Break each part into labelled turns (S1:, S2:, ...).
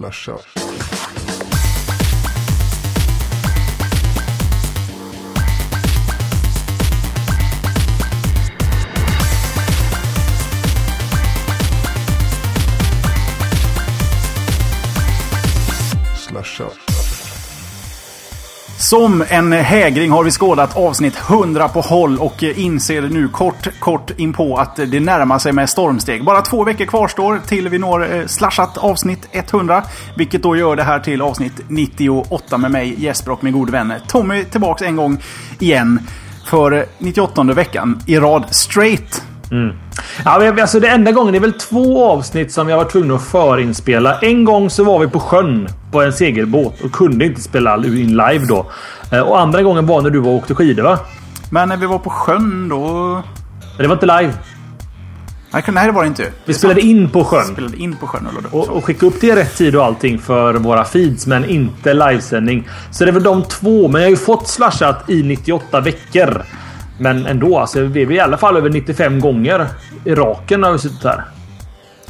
S1: Slasha. Slasha.
S2: Som en hägring har vi skådat avsnitt 100 på håll och inser nu kort, kort inpå att det närmar sig med stormsteg. Bara två veckor kvarstår till vi når eh, slashat avsnitt 100. Vilket då gör det här till avsnitt 98 med mig, Jesper och min gode vän Tommy tillbaks en gång igen. För 98 veckan i rad straight.
S3: Ja, men alltså det enda gången, det är väl två avsnitt som jag var tvungen att förinspela. En gång så var vi på sjön på en segelbåt och kunde inte spela in live då. Eh, Och andra gången var när du var och åkte skidor va?
S2: Men när vi var på sjön då...
S3: Det var inte live.
S2: Nej, nej det var det inte.
S3: Vi spelade in på sjön.
S2: spelade in på sjön. Och,
S3: och skickade upp det i rätt tid och allting för våra feeds, men inte livesändning. Så det är väl de två, men jag har ju fått slashat i 98 veckor. Men ändå, alltså, det är i alla fall över 95 gånger i raken har vi suttit här.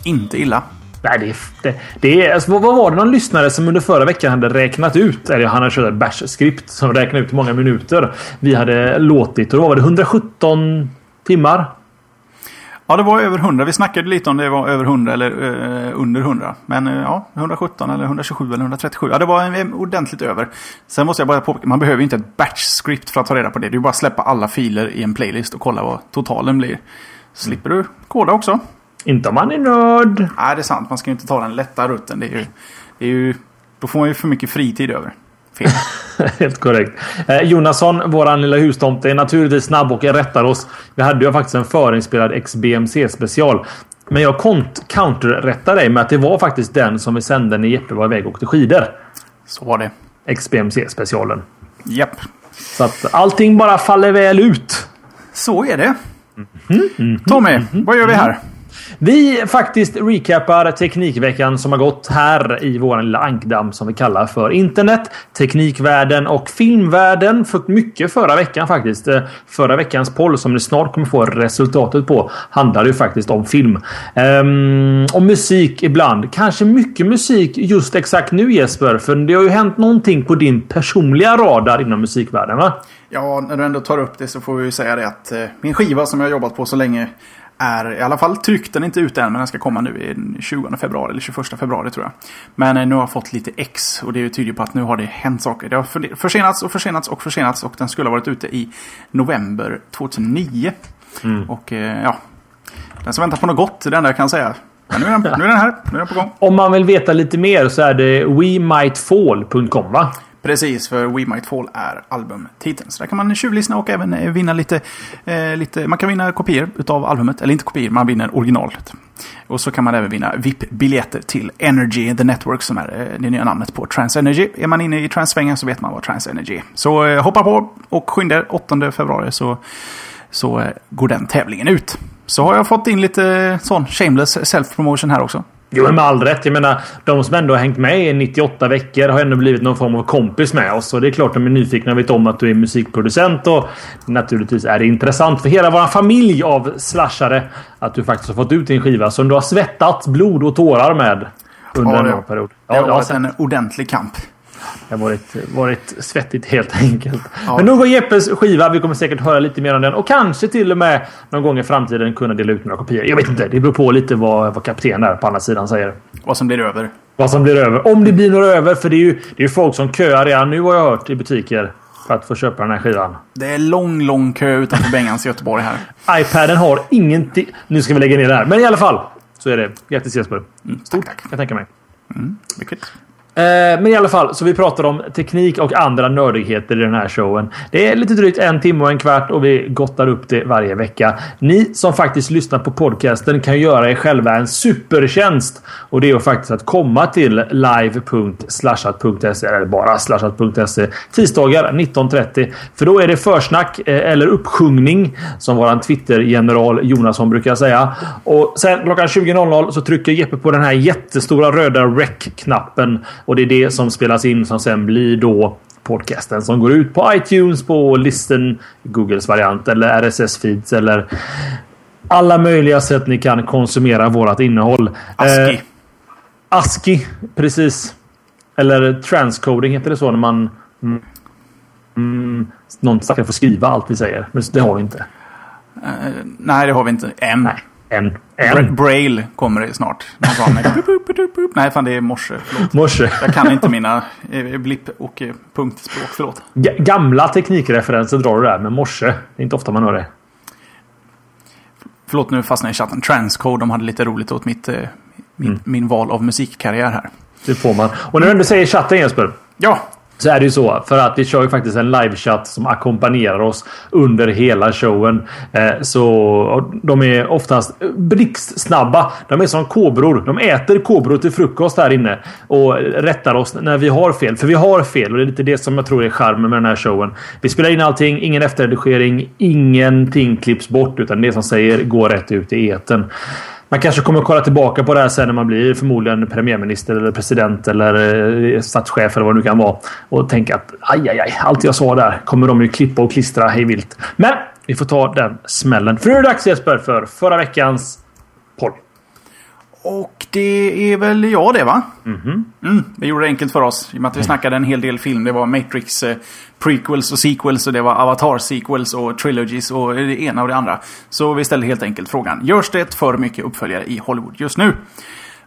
S2: Inte illa.
S3: Nej, det. Det, det är alltså, vad vad var det någon lyssnare som under förra veckan hade räknat ut? Eller han hade kört ett bash-skript som räknade ut hur många minuter vi hade låtit. Och då var det 117 timmar.
S2: Ja, det var över 100. Vi snackade lite om det var över 100 eller eh, under 100. Men eh, ja, 117 eller 127 eller 137. Ja, det var en, en ordentligt över. Sen måste jag bara påpeka, man behöver ju inte ett batch-script för att ta reda på det. Det är bara att släppa alla filer i en playlist och kolla vad totalen blir. Slipper du koda också.
S3: Inte om man är nörd.
S2: Nej, det är sant. Man ska ju inte ta den lätta rutten. Det är ju, det är ju, då får man ju för mycket fritid över. Fel.
S3: Helt korrekt. Eh, Jonasson, våran lilla hustomte, är naturligtvis snabb och rättar oss. Vi hade ju faktiskt en förinspelad XBMC special. Men jag counterrättar dig med att det var faktiskt den som vi sände när Jeppe var iväg och åkte skidor.
S2: Så var det.
S3: XBMC specialen.
S2: Japp.
S3: Så att allting bara faller väl ut.
S2: Så är det. Tommy, vad gör vi här?
S3: Vi faktiskt recapar Teknikveckan som har gått här i våran lilla ankdamm som vi kallar för internet, teknikvärlden och filmvärlden. För mycket förra veckan faktiskt. Eh, förra veckans poll som ni snart kommer få resultatet på handlar ju faktiskt om film. Ehm, och musik ibland. Kanske mycket musik just exakt nu Jesper. För det har ju hänt någonting på din personliga radar inom musikvärlden va?
S2: Ja, när du ändå tar upp det så får vi ju säga det att eh, min skiva som jag har jobbat på så länge är i alla fall tryckt. Den är inte ute än men den ska komma nu i den 20 februari eller 21 februari tror jag. Men eh, nu har jag fått lite X och det tyder på att nu har det hänt saker. Det har för- försenats och försenats och försenats och den skulle ha varit ute i november 2009. Och eh, ja, den som väntar på något gott, är det enda jag kan säga. Men nu är den, nu är den här, nu är den på gång.
S3: Om man vill veta lite mer så är det wemightfall.com va?
S2: Precis, för We Might Fall är albumtiteln. Så där kan man tjuvlyssna och även eh, vinna lite, eh, lite... Man kan vinna kopior utav albumet. Eller inte kopior, man vinner originalet. Och så kan man även vinna VIP-biljetter till Energy, The Network, som är eh, det nya namnet på Transenergy. Är man inne i transsvängen så vet man vad Transenergy är. Så eh, hoppa på och skynda er. 8 februari så, så eh, går den tävlingen ut. Så har jag fått in lite eh, sån shameless self-promotion här också.
S3: Jo, men med all rätt. Jag menar, de som ändå har hängt med i 98 veckor har ändå blivit någon form av kompis med oss. Och det är klart de är nyfikna och vet om att du är musikproducent. Och naturligtvis är det intressant för hela vår familj av slashare att du faktiskt har fått ut din skiva som du har svettat blod och tårar med under
S2: Ja,
S3: en lång period. Ja, det har
S2: varit en ordentlig kamp.
S3: Det har varit, varit svettigt helt enkelt.
S2: Ja.
S3: Men nog går Jeppes skiva. Vi kommer säkert höra lite mer om den. Och kanske till och med någon gång i framtiden kunna dela ut några kopior. Jag vet inte. Det beror på lite vad, vad kapten där på andra sidan säger.
S2: Vad som blir över.
S3: Vad som blir över. Om det blir några över. För det är ju det är folk som köar redan nu har jag hört i butiker. För att få köpa den här skivan.
S2: Det är lång, lång kö utanför Bengans i Göteborg här.
S3: iPaden har ingenting. Nu ska vi lägga ner det här. Men i alla fall. Så är det. Grattis Jesper.
S2: Stort tack.
S3: Kan jag tänka mig.
S2: Mycket.
S3: Eh, men i alla fall, så vi pratar om teknik och andra nördigheter i den här showen. Det är lite drygt en timme och en kvart och vi gottar upp det varje vecka. Ni som faktiskt lyssnar på podcasten kan göra er själva en supertjänst. Och det är ju faktiskt att komma till live.slashat.se eller bara slashat.se tisdagar 19.30. För då är det försnack eh, eller uppsjungning som våran Twitter-general Jonasson brukar säga. Och sen klockan 20.00 så trycker Jeppe på den här jättestora röda rec-knappen och det är det som spelas in som sen blir då podcasten som går ut på iTunes, på Listen, Googles variant eller RSS-feeds eller alla möjliga sätt ni kan konsumera vårat innehåll.
S2: Aski.
S3: Eh, ASCII, precis. Eller transcoding heter det så när man... Mm, mm, någon stackare får skriva allt vi säger. Men det har vi inte.
S2: Uh, nej, det har vi inte. Än.
S3: Nej. En. en.
S2: Braille kommer det snart. Nej, fan det är morse. Förlåt.
S3: Morse.
S2: Jag kan inte mina eh, blipp och eh, punktspråk. Förlåt.
S3: Gamla teknikreferenser drar du där med morse. Det är inte ofta man hör det.
S2: Förlåt, nu fastnade jag i chatten. Transcode, de hade lite roligt åt mitt, min, mm. min val av musikkarriär här.
S3: Det får man. Och när du ändå säger chatten Jesper.
S2: Ja.
S3: Så är det ju så. För att vi kör ju faktiskt en livechatt som ackompanjerar oss under hela showen. Eh, så de är oftast blixtsnabba. De är som kobror. De äter kobror till frukost här inne. Och rättar oss när vi har fel. För vi har fel och det är lite det som jag tror är charmen med den här showen. Vi spelar in allting. Ingen efterredigering. Ingenting klipps bort. Utan det som säger går rätt ut i eten. Man kanske kommer att kolla tillbaka på det här sen när man blir förmodligen premiärminister eller president eller eh, statschef eller vad det nu kan vara. Och tänka att aj, aj, aj. Allt jag sa där kommer de ju klippa och klistra hej vilt. Men vi får ta den smällen. För nu är det dags Jesper för förra veckans podd.
S2: Och det är väl jag det va?
S3: Mm -hmm.
S2: mm, det gjorde det enkelt för oss. I och med att vi snackade en hel del film. Det var Matrix eh, prequels och sequels och det var Avatar sequels och trilogies och det ena och det andra. Så vi ställde helt enkelt frågan. Görs det för mycket uppföljare i Hollywood just nu?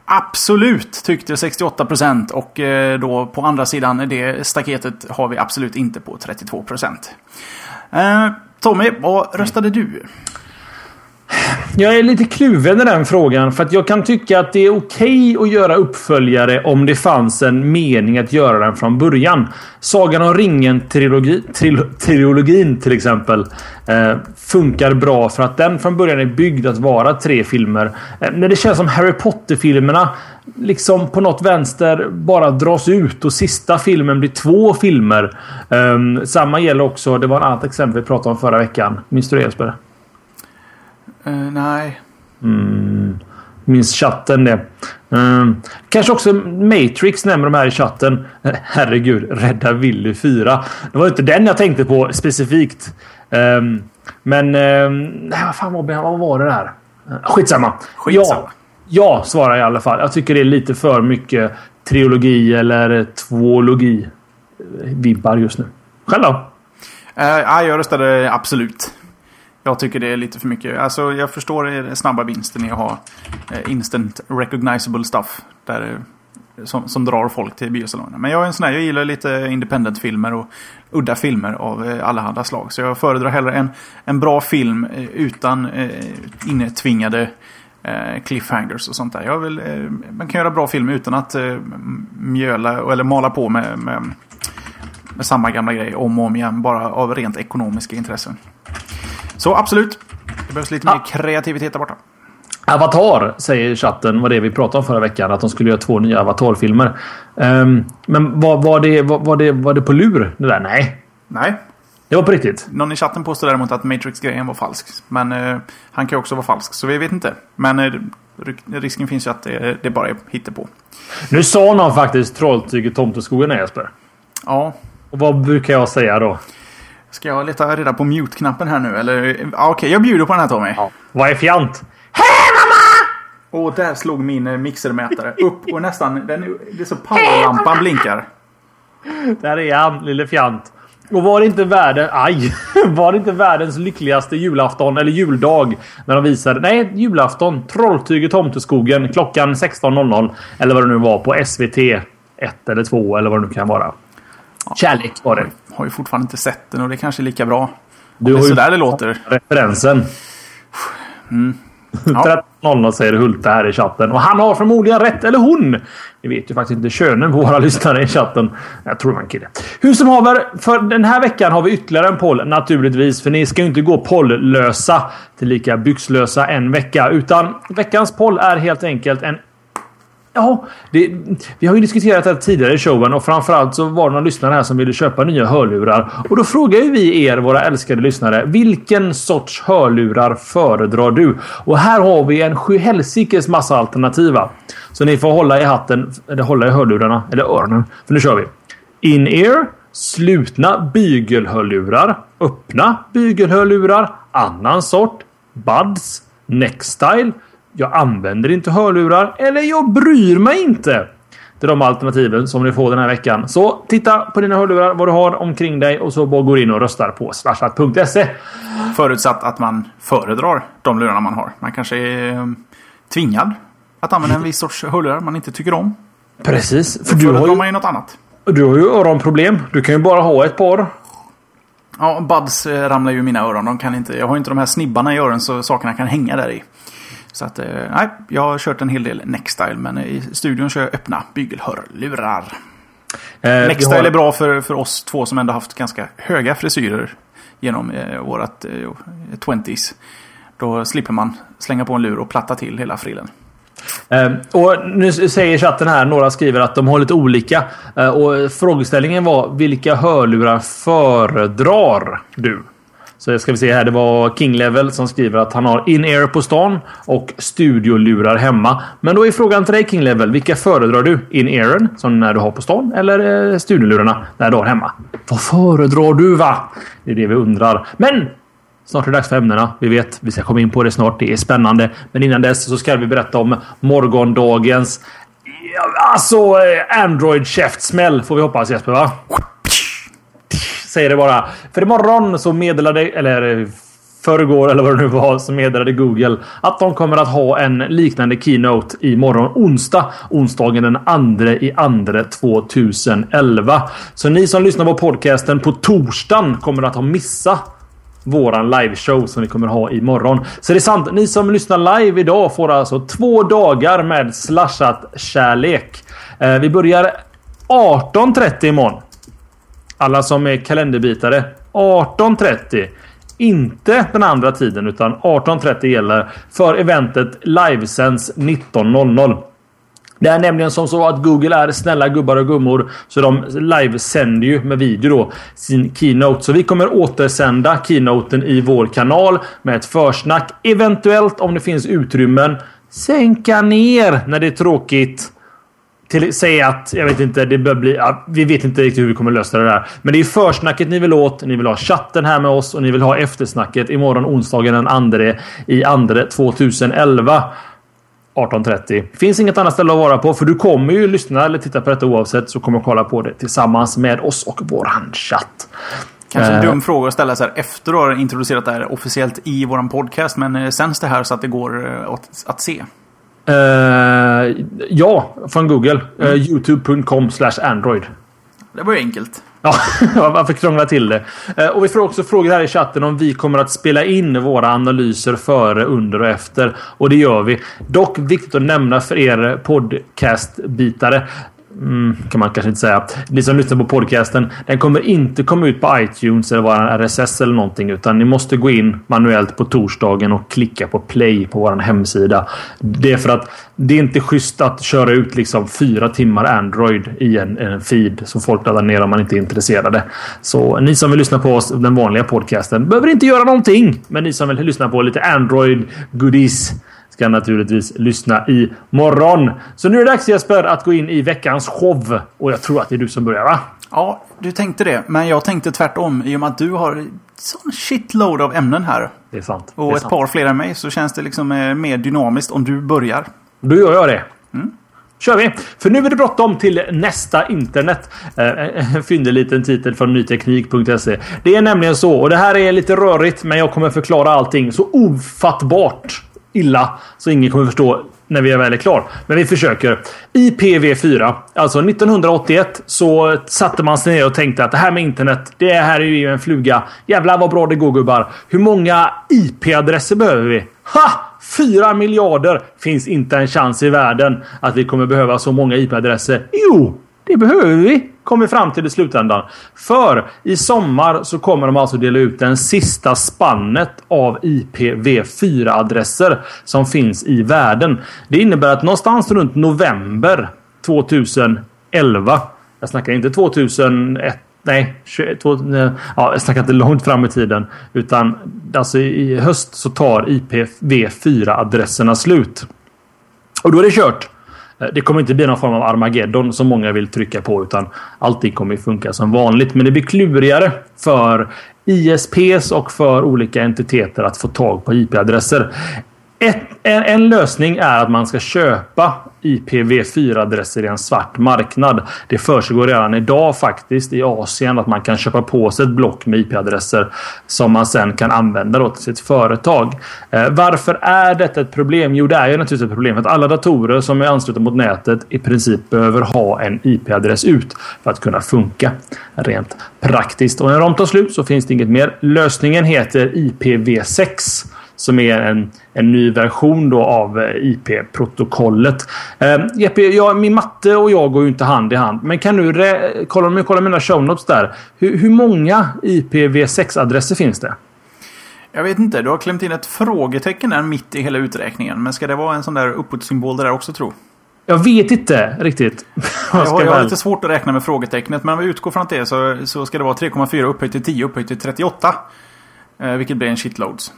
S2: Absolut tyckte 68% och eh, då på andra sidan det staketet har vi absolut inte på 32%. Eh, Tommy, vad röstade du?
S3: Jag är lite kluven i den frågan. För att jag kan tycka att det är okej okay att göra uppföljare om det fanns en mening att göra den från början. Sagan om ringen-trilogin till exempel eh, funkar bra för att den från början är byggd att vara tre filmer. Eh, när det känns som Harry Potter-filmerna liksom på något vänster bara dras ut och sista filmen blir två filmer. Eh, samma gäller också, det var ett annat exempel vi pratade om förra veckan. Minns du det Jesper?
S2: Uh, nej.
S3: Mm. Minns chatten det. Um, kanske också Matrix nämner de här i chatten. Herregud, Rädda Willy 4. Det var inte den jag tänkte på specifikt. Um, men... Um, nej, vad fan var, vad var det där? Skitsamma.
S2: Skitsamma. Ja,
S3: ja, svarar jag i alla fall. Jag tycker det är lite för mycket trilogi eller tvålogi vibbar just nu. Själv då?
S2: Uh, jag röstade absolut. Jag tycker det är lite för mycket. Alltså jag förstår den snabba vinsten i att ha eh, instant recognizable stuff. Där, eh, som, som drar folk till biosalongerna. Men jag är en sån här, jag gillar lite independent-filmer och udda filmer av eh, allehanda slag. Så jag föredrar hellre en, en bra film utan eh, innetvingade eh, cliffhangers och sånt där. Jag vill, eh, man kan göra bra film utan att eh, mjöla eller mala på med, med, med samma gamla grej om och om igen. Bara av rent ekonomiska intressen. Så absolut. Det behövs lite ja. mer kreativitet där borta.
S3: Avatar säger chatten var det vi pratade om förra veckan. Att de skulle göra två nya Avatar-filmer. Um, men var, var, det, var, var, det, var det på lur det där? Nej.
S2: Nej.
S3: Det var på riktigt.
S2: Någon i chatten påstår däremot att Matrix-grejen var falsk. Men uh, han kan ju också vara falsk. Så vi vet inte. Men uh, risken finns ju att det, det bara är hittepå.
S3: Nu sa någon faktiskt Trolltyget Tomteskogen är Jesper.
S2: Ja.
S3: Och vad brukar jag säga då?
S2: Ska jag leta reda på mute-knappen här nu? Eller? Okej, okay, jag bjuder på den här Tommy. Ja.
S3: Vad är fjant?
S2: Hej mamma! Och där slog min eh, mixermätare upp och nästan... Den, det är så powerlampan blinkar.
S3: Där är han, lille fjant. Och var det inte världen... Aj! Var det inte världens lyckligaste julafton eller juldag? När de visade... Nej, julafton. Trolltyget Tomteskogen klockan 16.00. Eller vad det nu var på SVT 1 eller 2 eller vad det nu kan vara. Kärlek var det.
S2: Har ju fortfarande inte sett den och det är kanske är lika bra. Du det är sådär det låter.
S3: Referensen.
S2: Mm. Ja.
S3: 13.00 säger Hulta här i chatten. Och han har förmodligen rätt. Eller hon. Vi vet ju faktiskt inte könen på våra lyssnare i chatten. Jag tror det var en kille. Hur som haver. För den här veckan har vi ytterligare en poll naturligtvis. För ni ska ju inte gå polllösa till lika byxlösa en vecka. Utan veckans poll är helt enkelt en Ja, det, vi har ju diskuterat det tidigare i showen och framförallt så var det någon lyssnare här som ville köpa nya hörlurar. Och då frågar ju vi er, våra älskade lyssnare, vilken sorts hörlurar föredrar du? Och här har vi en sjuhelsikes massa alternativa. Så ni får hålla i hatten, eller hålla i hörlurarna, eller öronen. För nu kör vi. In-ear, slutna bygelhörlurar, öppna bygelhörlurar, annan sort, buds, neckstyle, jag använder inte hörlurar. Eller jag bryr mig inte. Det är de alternativen som ni får den här veckan. Så titta på dina hörlurar, vad du har omkring dig och så bara går in och röstar på slashat.se.
S2: Förutsatt att man föredrar de lurarna man har. Man kanske är eh, tvingad att använda en viss sorts hörlurar man inte tycker om.
S3: Precis.
S2: För du har ju... man ju något annat.
S3: Du har ju öronproblem. Du kan ju bara ha ett par.
S2: Ja, buds eh, ramlar ju i mina öron. De kan inte, jag har ju inte de här snibbarna i öronen så sakerna kan hänga där i. Så att, eh, nej, jag har kört en hel del Nextile men i studion kör jag öppna bygelhörlurar. Eh, Nextile har... är bra för, för oss två som ändå haft ganska höga frisyrer genom eh, vårat eh, 20s. Då slipper man slänga på en lur och platta till hela frillen.
S3: Eh, och nu säger chatten här, några skriver att de har lite olika. Eh, och frågeställningen var vilka hörlurar föredrar du? Så ska vi se här. Det var King Level som skriver att han har in-ear på stan och studiolurar hemma. Men då är frågan till dig King Level. Vilka föredrar du? In-earen som när du har på stan eller eh, studiolurarna när du har hemma? Vad föredrar du va? Det är det vi undrar. Men Snart är det dags för ämnena. Vi vet, vi ska komma in på det snart. Det är spännande. Men innan dess så ska vi berätta om morgondagens... Alltså eh, Android-käftsmäll får vi hoppas Jesper va? Säger det bara. För imorgon så meddelade... Eller förrgår eller vad det nu var så meddelade Google att de kommer att ha en liknande keynote imorgon onsdag. Onsdagen den 2 i andra 2011. Så ni som lyssnar på podcasten på torsdagen kommer att ha missat våran liveshow som vi kommer ha imorgon. Så det är sant. Ni som lyssnar live idag får alltså två dagar med slashat kärlek. Eh, vi börjar 18.30 imorgon. Alla som är kalenderbitare. 18.30. Inte den andra tiden utan 18.30 gäller för eventet livesänds 19.00. Det är nämligen som så att Google är snälla gubbar och gummor. Så de livesänder ju med video då sin keynote. Så vi kommer återsända keynoten i vår kanal med ett försnack. Eventuellt om det finns utrymmen sänka ner när det är tråkigt. Till, säg att, jag vet inte, det bör bli... Ja, vi vet inte riktigt hur vi kommer lösa det där. Men det är försnacket ni vill åt. Ni vill ha chatten här med oss och ni vill ha eftersnacket imorgon onsdagen den andra i andra 2011. 18.30. Finns inget annat ställe att vara på för du kommer ju lyssna eller titta på detta oavsett så kommer kolla på det tillsammans med oss och våran chatt.
S2: Kanske en dum uh, fråga att ställa så här efter att ha introducerat det här officiellt i våran podcast. Men eh, sänds det här så att det går uh, att, att se?
S3: Uh, ja, från Google. Mm. Youtube.com Android.
S2: Det var ju enkelt.
S3: Ja, varför krångla till det? Eh, och vi får också frågor här i chatten om vi kommer att spela in våra analyser före, under och efter. Och det gör vi. Dock viktigt att nämna för er podcastbitare Mm, kan man kanske inte säga. Ni som lyssnar på podcasten. Den kommer inte komma ut på iTunes eller vår RSS eller någonting. Utan ni måste gå in manuellt på torsdagen och klicka på play på vår hemsida. Det är för att det är inte schysst att köra ut liksom fyra timmar Android i en, en feed som folk laddar ner om man inte är intresserade. Så ni som vill lyssna på oss, den vanliga podcasten, behöver inte göra någonting. Men ni som vill lyssna på lite Android goodies ska naturligtvis lyssna i morgon. Så nu är det dags Jesper att gå in i veckans show. Och jag tror att det är du som börjar va?
S2: Ja, du tänkte det. Men jag tänkte tvärtom. I och med att du har sån shitload av ämnen här.
S3: Det är sant.
S2: Och
S3: är
S2: ett
S3: sant.
S2: par fler än mig. Så känns det liksom eh, mer dynamiskt om du börjar.
S3: Då gör jag det. Mm. kör vi! För nu är det bråttom till nästa internet. Eh, en fyndig liten titel från nyteknik.se. Det är nämligen så, och det här är lite rörigt, men jag kommer förklara allting så ofattbart illa så ingen kommer förstå när vi är väl är klar. Men vi försöker. IPv4. Alltså 1981 så satte man sig ner och tänkte att det här med internet, det här är ju en fluga. Jävlar vad bra det går gubbar. Hur många IP-adresser behöver vi? Ha! 4 miljarder! Finns inte en chans i världen att vi kommer behöva så många IP-adresser. Jo! Det behöver vi, kommer fram till i slutändan. För i sommar så kommer de alltså dela ut den sista spannet av IPv4-adresser som finns i världen. Det innebär att någonstans runt november 2011. Jag snackar inte 2001 Nej, 21, ja, jag snackar inte långt fram i tiden. Utan alltså i höst så tar IPv4-adresserna slut. Och då är det kört. Eh, det kommer inte bli någon form av Armageddon som många vill trycka på utan allting kommer funka som vanligt. Men det blir klurigare för ISPs och för olika entiteter att få tag på IP-adresser ett, en, en, lösning är att man ska köpa IPv4-adresser i en svart marknad. Det försiggår redan idag faktiskt i Asien att man kan köpa på sig ett block med IP-adresser som man sen kan använda då till sitt företag. Eh, varför är detta ett problem? Jo, det är ju naturligtvis ett problem för att alla datorer som är anslutna mot nätet i princip behöver ha en IP-adress ut för att kunna funka rent praktiskt. Och när de tar slut så finns det inget mer. Lösningen heter IPv6 som är en, en ny version då av IP-protokollet. Eh, Jeppe, jag, min matte och jag går ju inte hand i hand. Men kan du kolla, om jag kollar mina show notes där. Hur, hur många IPv6-adresser finns det?
S2: Jag vet inte. Du har klämt in ett frågetecken där mitt i hela uträkningen. Men ska det vara en sån där uppåtsymbol där också tro?
S3: Jag vet inte riktigt.
S2: jag, har, jag har lite svårt att räkna med frågetecknet. Men om vi utgår från att det så, så ska det vara 3,4 upphöjt till 10 upphöjt till 38. Eh, vilket blir en shitloads.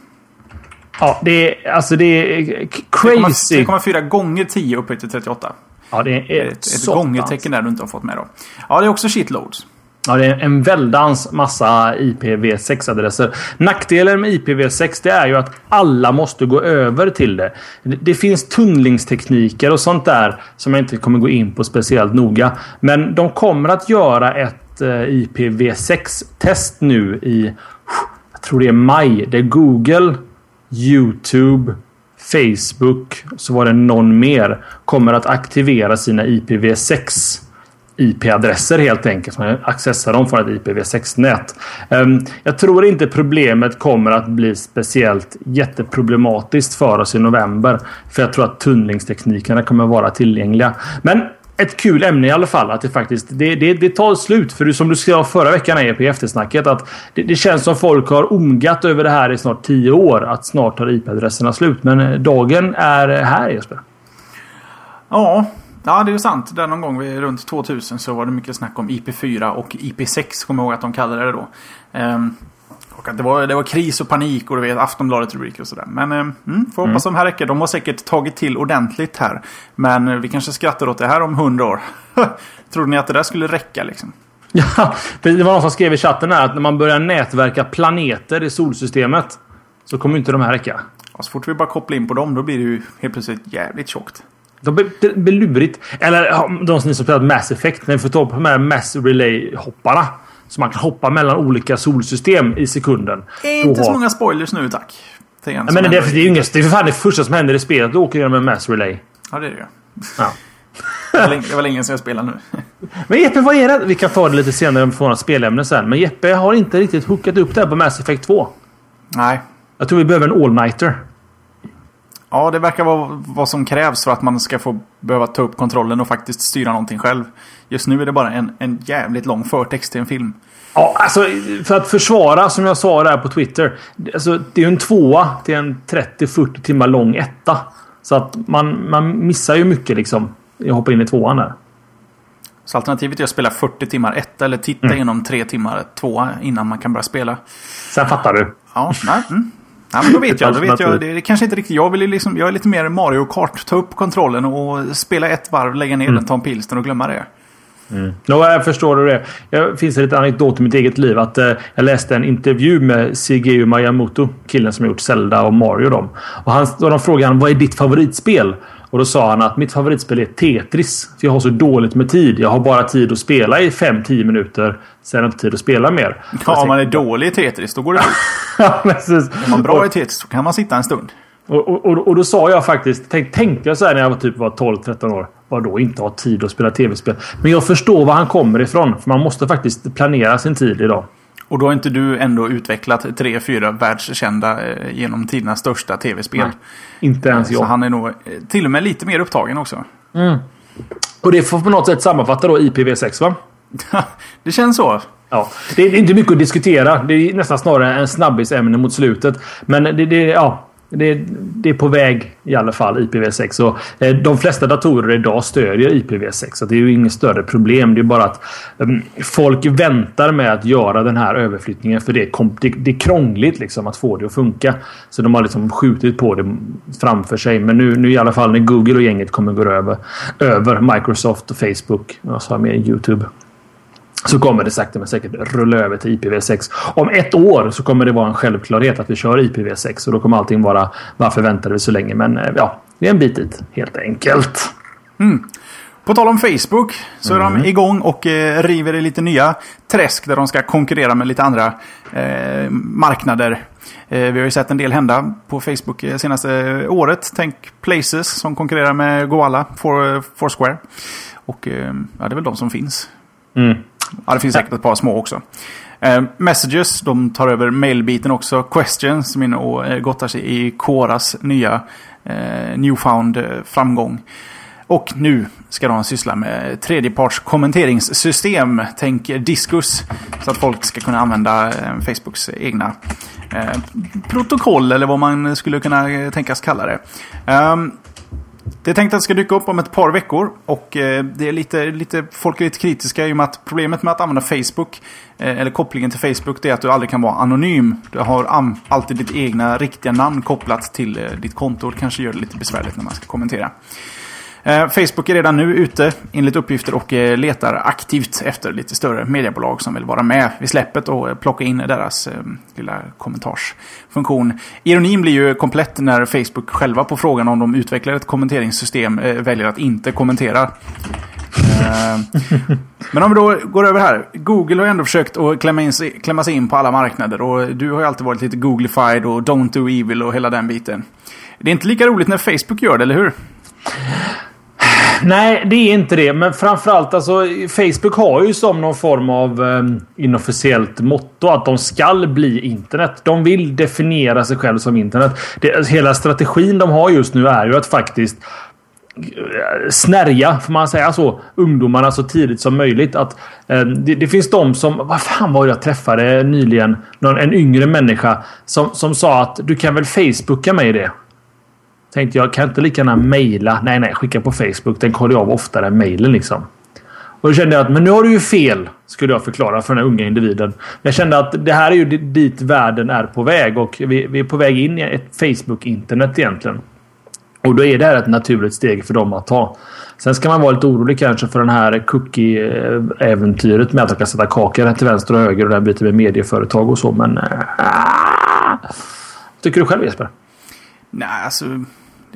S3: Ja, det är, alltså det är crazy.
S2: 3,4 gånger 10 upphöjt till 38.
S3: Ja, det är
S2: ett, ett gångertecken där du inte har fått med då. Ja, det är också shitloads.
S3: Ja, det är en väldans massa IPv6-adresser. Nackdelen med IPv6 det är ju att alla måste gå över till det. Det finns tunnlingstekniker och sånt där som jag inte kommer gå in på speciellt noga. Men de kommer att göra ett eh, IPv6-test nu i, jag tror det är maj. Där Google Youtube, Facebook, så var det någon mer, kommer att aktivera sina IPv6 IP-adresser helt enkelt. Man accessar dem från ett IPv6-nät. Ehm, jag tror inte problemet kommer att bli speciellt jätteproblematiskt för oss i november. För jag tror att tunnlingsteknikerna kommer vara tillgängliga. Men ett kul ämne i alla fall. Att det faktiskt det, det, det tar slut. För som du skrev förra veckan i på eftersnacket. Att det, det, känns som folk har omgat över det här i snart tio år. Att snart tar IP-adresserna slut. Men eh, dagen är här Jesper.
S2: Ja, Ja, det är sant. Där någon gång vid runt 2000 så var det mycket snack om IP4 och IP6. Kommer jag ihåg att de kallade det då. Um, och att det var, det var kris och panik och du vet Aftonbladet rubriker och sådär. Men eh, mm, får hoppas mm. de här räcker. De har säkert tagit till ordentligt här. Men eh, vi kanske skrattar åt det här om hundra år. Trodde ni att det där skulle räcka liksom?
S3: Ja, det var någon som skrev i chatten här att när man börjar nätverka planeter i solsystemet så kommer inte de här räcka.
S2: Ja, så fort vi bara kopplar in på dem då blir det ju helt plötsligt jävligt tjockt.
S3: De blir lurigt. Eller de som spelat Mass Effect. När vi får ta på de här Mass Relay-hopparna. Så man kan hoppa mellan olika solsystem i sekunden.
S2: Inte så många spoilers nu tack.
S3: Nej, men det, det, är ju inget, det är för fan det första som händer i spelet. Du åker genom en mass relay.
S2: Ja det är det ju. Ja. det var länge sedan jag spelade nu.
S3: Men Jeppe, vad är det? Vi kan ta det lite senare om vi får några spelämnen sen. Men Jeppe har inte riktigt hookat upp det här på Mass Effect 2.
S2: Nej.
S3: Jag tror vi behöver en all-nighter.
S2: Ja, det verkar vara vad som krävs för att man ska få behöva ta upp kontrollen och faktiskt styra någonting själv. Just nu är det bara en, en jävligt lång förtext till en film.
S3: Ja, alltså för att försvara som jag sa där på Twitter. Alltså, det är ju en tvåa till en 30-40 timmar lång etta. Så att man, man missar ju mycket liksom. Jag hoppar in i tvåan där.
S2: Så alternativet är att spela 40 timmar etta eller titta mm. igenom tre timmar tvåa innan man kan börja spela.
S3: Sen fattar du.
S2: Ja, nej. Mm. Ja, men då vet jag. Då vet jag. Det är kanske inte riktigt. Jag, vill liksom, jag är lite mer Mario Kart. Ta upp kontrollen och spela ett varv, lägga ner mm. den, ta en pilsner och glömma det.
S3: Mm. No, jag förstår du det. Det finns en liten anekdot i mitt eget liv. att eh, Jag läste en intervju med Shigeru Miyamoto. Killen som gjort Zelda och Mario. Dem. Och, han, och de frågade han vad är ditt favoritspel? Och då sa han att mitt favoritspel är Tetris. För jag har så dåligt med tid. Jag har bara tid att spela i 5-10 minuter. Sen har jag inte tid att spela mer.
S2: Ja, om man är dålig i Tetris då går det ja, precis. Är man bra i Tetris så kan man sitta en stund.
S3: Och, och, och då sa jag faktiskt, tänk, tänkte jag så här när jag var typ var 12-13 år. Vadå inte ha tid att spela tv-spel? Men jag förstår var han kommer ifrån. För man måste faktiskt planera sin tid idag.
S2: Och då har inte du ändå utvecklat tre, fyra världskända eh, genom tidernas största tv-spel.
S3: Inte ens jag.
S2: Så han är nog eh, till och med lite mer upptagen också.
S3: Mm. Och det får på något sätt sammanfatta då IPv6 va?
S2: det känns så.
S3: Ja, det är inte mycket att diskutera. Det är nästan snarare en snabbisämne mot slutet. Men det, det, ja, det, det, är på väg i alla fall IPv6. Och, eh, de flesta datorer idag stödjer IPv6. Så det är ju inget större problem. Det är bara att eh, folk väntar med att göra den här överflyttningen. För det är, det, det är krångligt liksom, att få det att funka. Så de har liksom skjutit på det framför sig. Men nu, nu i alla fall när Google och gänget kommer gå över, över Microsoft och Facebook. Och så har med Youtube så kommer det sakta men säkert rulla över till IPv6. Om ett år så kommer det vara en självklarhet att vi kör IPv6 och då kommer allting vara varför väntade vi så länge? Men eh, ja, det är en bit dit helt enkelt.
S2: Mm. På tal om Facebook så är mm. de igång och eh, river i lite nya träsk där de ska konkurrera med lite andra eh, marknader. Eh, vi har ju sett en del hända på Facebook eh, senaste året. Tänk Places som konkurrerar med Goala, Foursquare. Och eh, ja, det är väl de som finns. Mm. Ja, det finns säkert ett par små också. Eh, messages, de tar över mailbiten också. Questions, som är inne och gottar sig i Quoras nya eh, newfound eh, framgång. Och nu ska de syssla med tredjeparts kommenteringssystem. Tänk Diskus. Så att folk ska kunna använda eh, Facebooks egna eh, protokoll eller vad man skulle kunna eh, tänkas kalla det. Um, det är tänkt att det ska dyka upp om ett par veckor och eh, det är lite, lite, folk är lite kritiska i och med att problemet med att använda Facebook eh, eller kopplingen till Facebook det är att du aldrig kan vara anonym. Du har alltid ditt egna riktiga namn kopplat till eh, ditt konto och det kanske gör det lite besvärligt när man ska kommentera. Eh, Facebook är redan nu ute enligt uppgifter och eh, letar aktivt efter lite större mediebolag som vill vara med vid släppet och eh, plocka in deras lilla kommentarsfunktion. Ironin blir ju komplett när Facebook själva på frågan om de utvecklar ett kommenteringssystem väljer att inte kommentera. Men om vi då går över här. Google har ändå försökt att klämma, in, klämma sig in på alla marknader. Och du har ju alltid varit lite Googlified och Don't Do Evil och hela den biten. Det är inte lika roligt när Facebook gör det, eller hur?
S3: Nej, det är inte det. Men framförallt alltså Facebook har ju som någon form av eh, inofficiellt motto att de skall bli internet. De vill definiera sig själv som internet. Det, alltså, hela strategin de har just nu är ju att faktiskt eh, snärja, får man säga så, ungdomarna så tidigt som möjligt. Att, eh, det, det, finns de som... Vad fan var det jag träffade nyligen? Någon, en yngre människa som, som sa att du kan väl Facebooka mig det? Tänkte jag, kan inte lika gärna mejla? Nej, nej, skicka på Facebook. Den kollar jag av oftare än mejlen liksom. Och då kände jag att men nu har du ju fel. Skulle jag förklara för den här unga individen. Men jag kände att det här är ju dit världen är på väg. Och vi, vi är på väg in i ett Facebook-internet egentligen. Och då är det här ett naturligt steg för dem att ta. Sen ska man vara lite orolig kanske för den här cookie-äventyret med att de kan sätta kakor till vänster och höger och den biten med medieföretag och så. Men... Äh, tycker du själv Jesper?
S2: Nej, alltså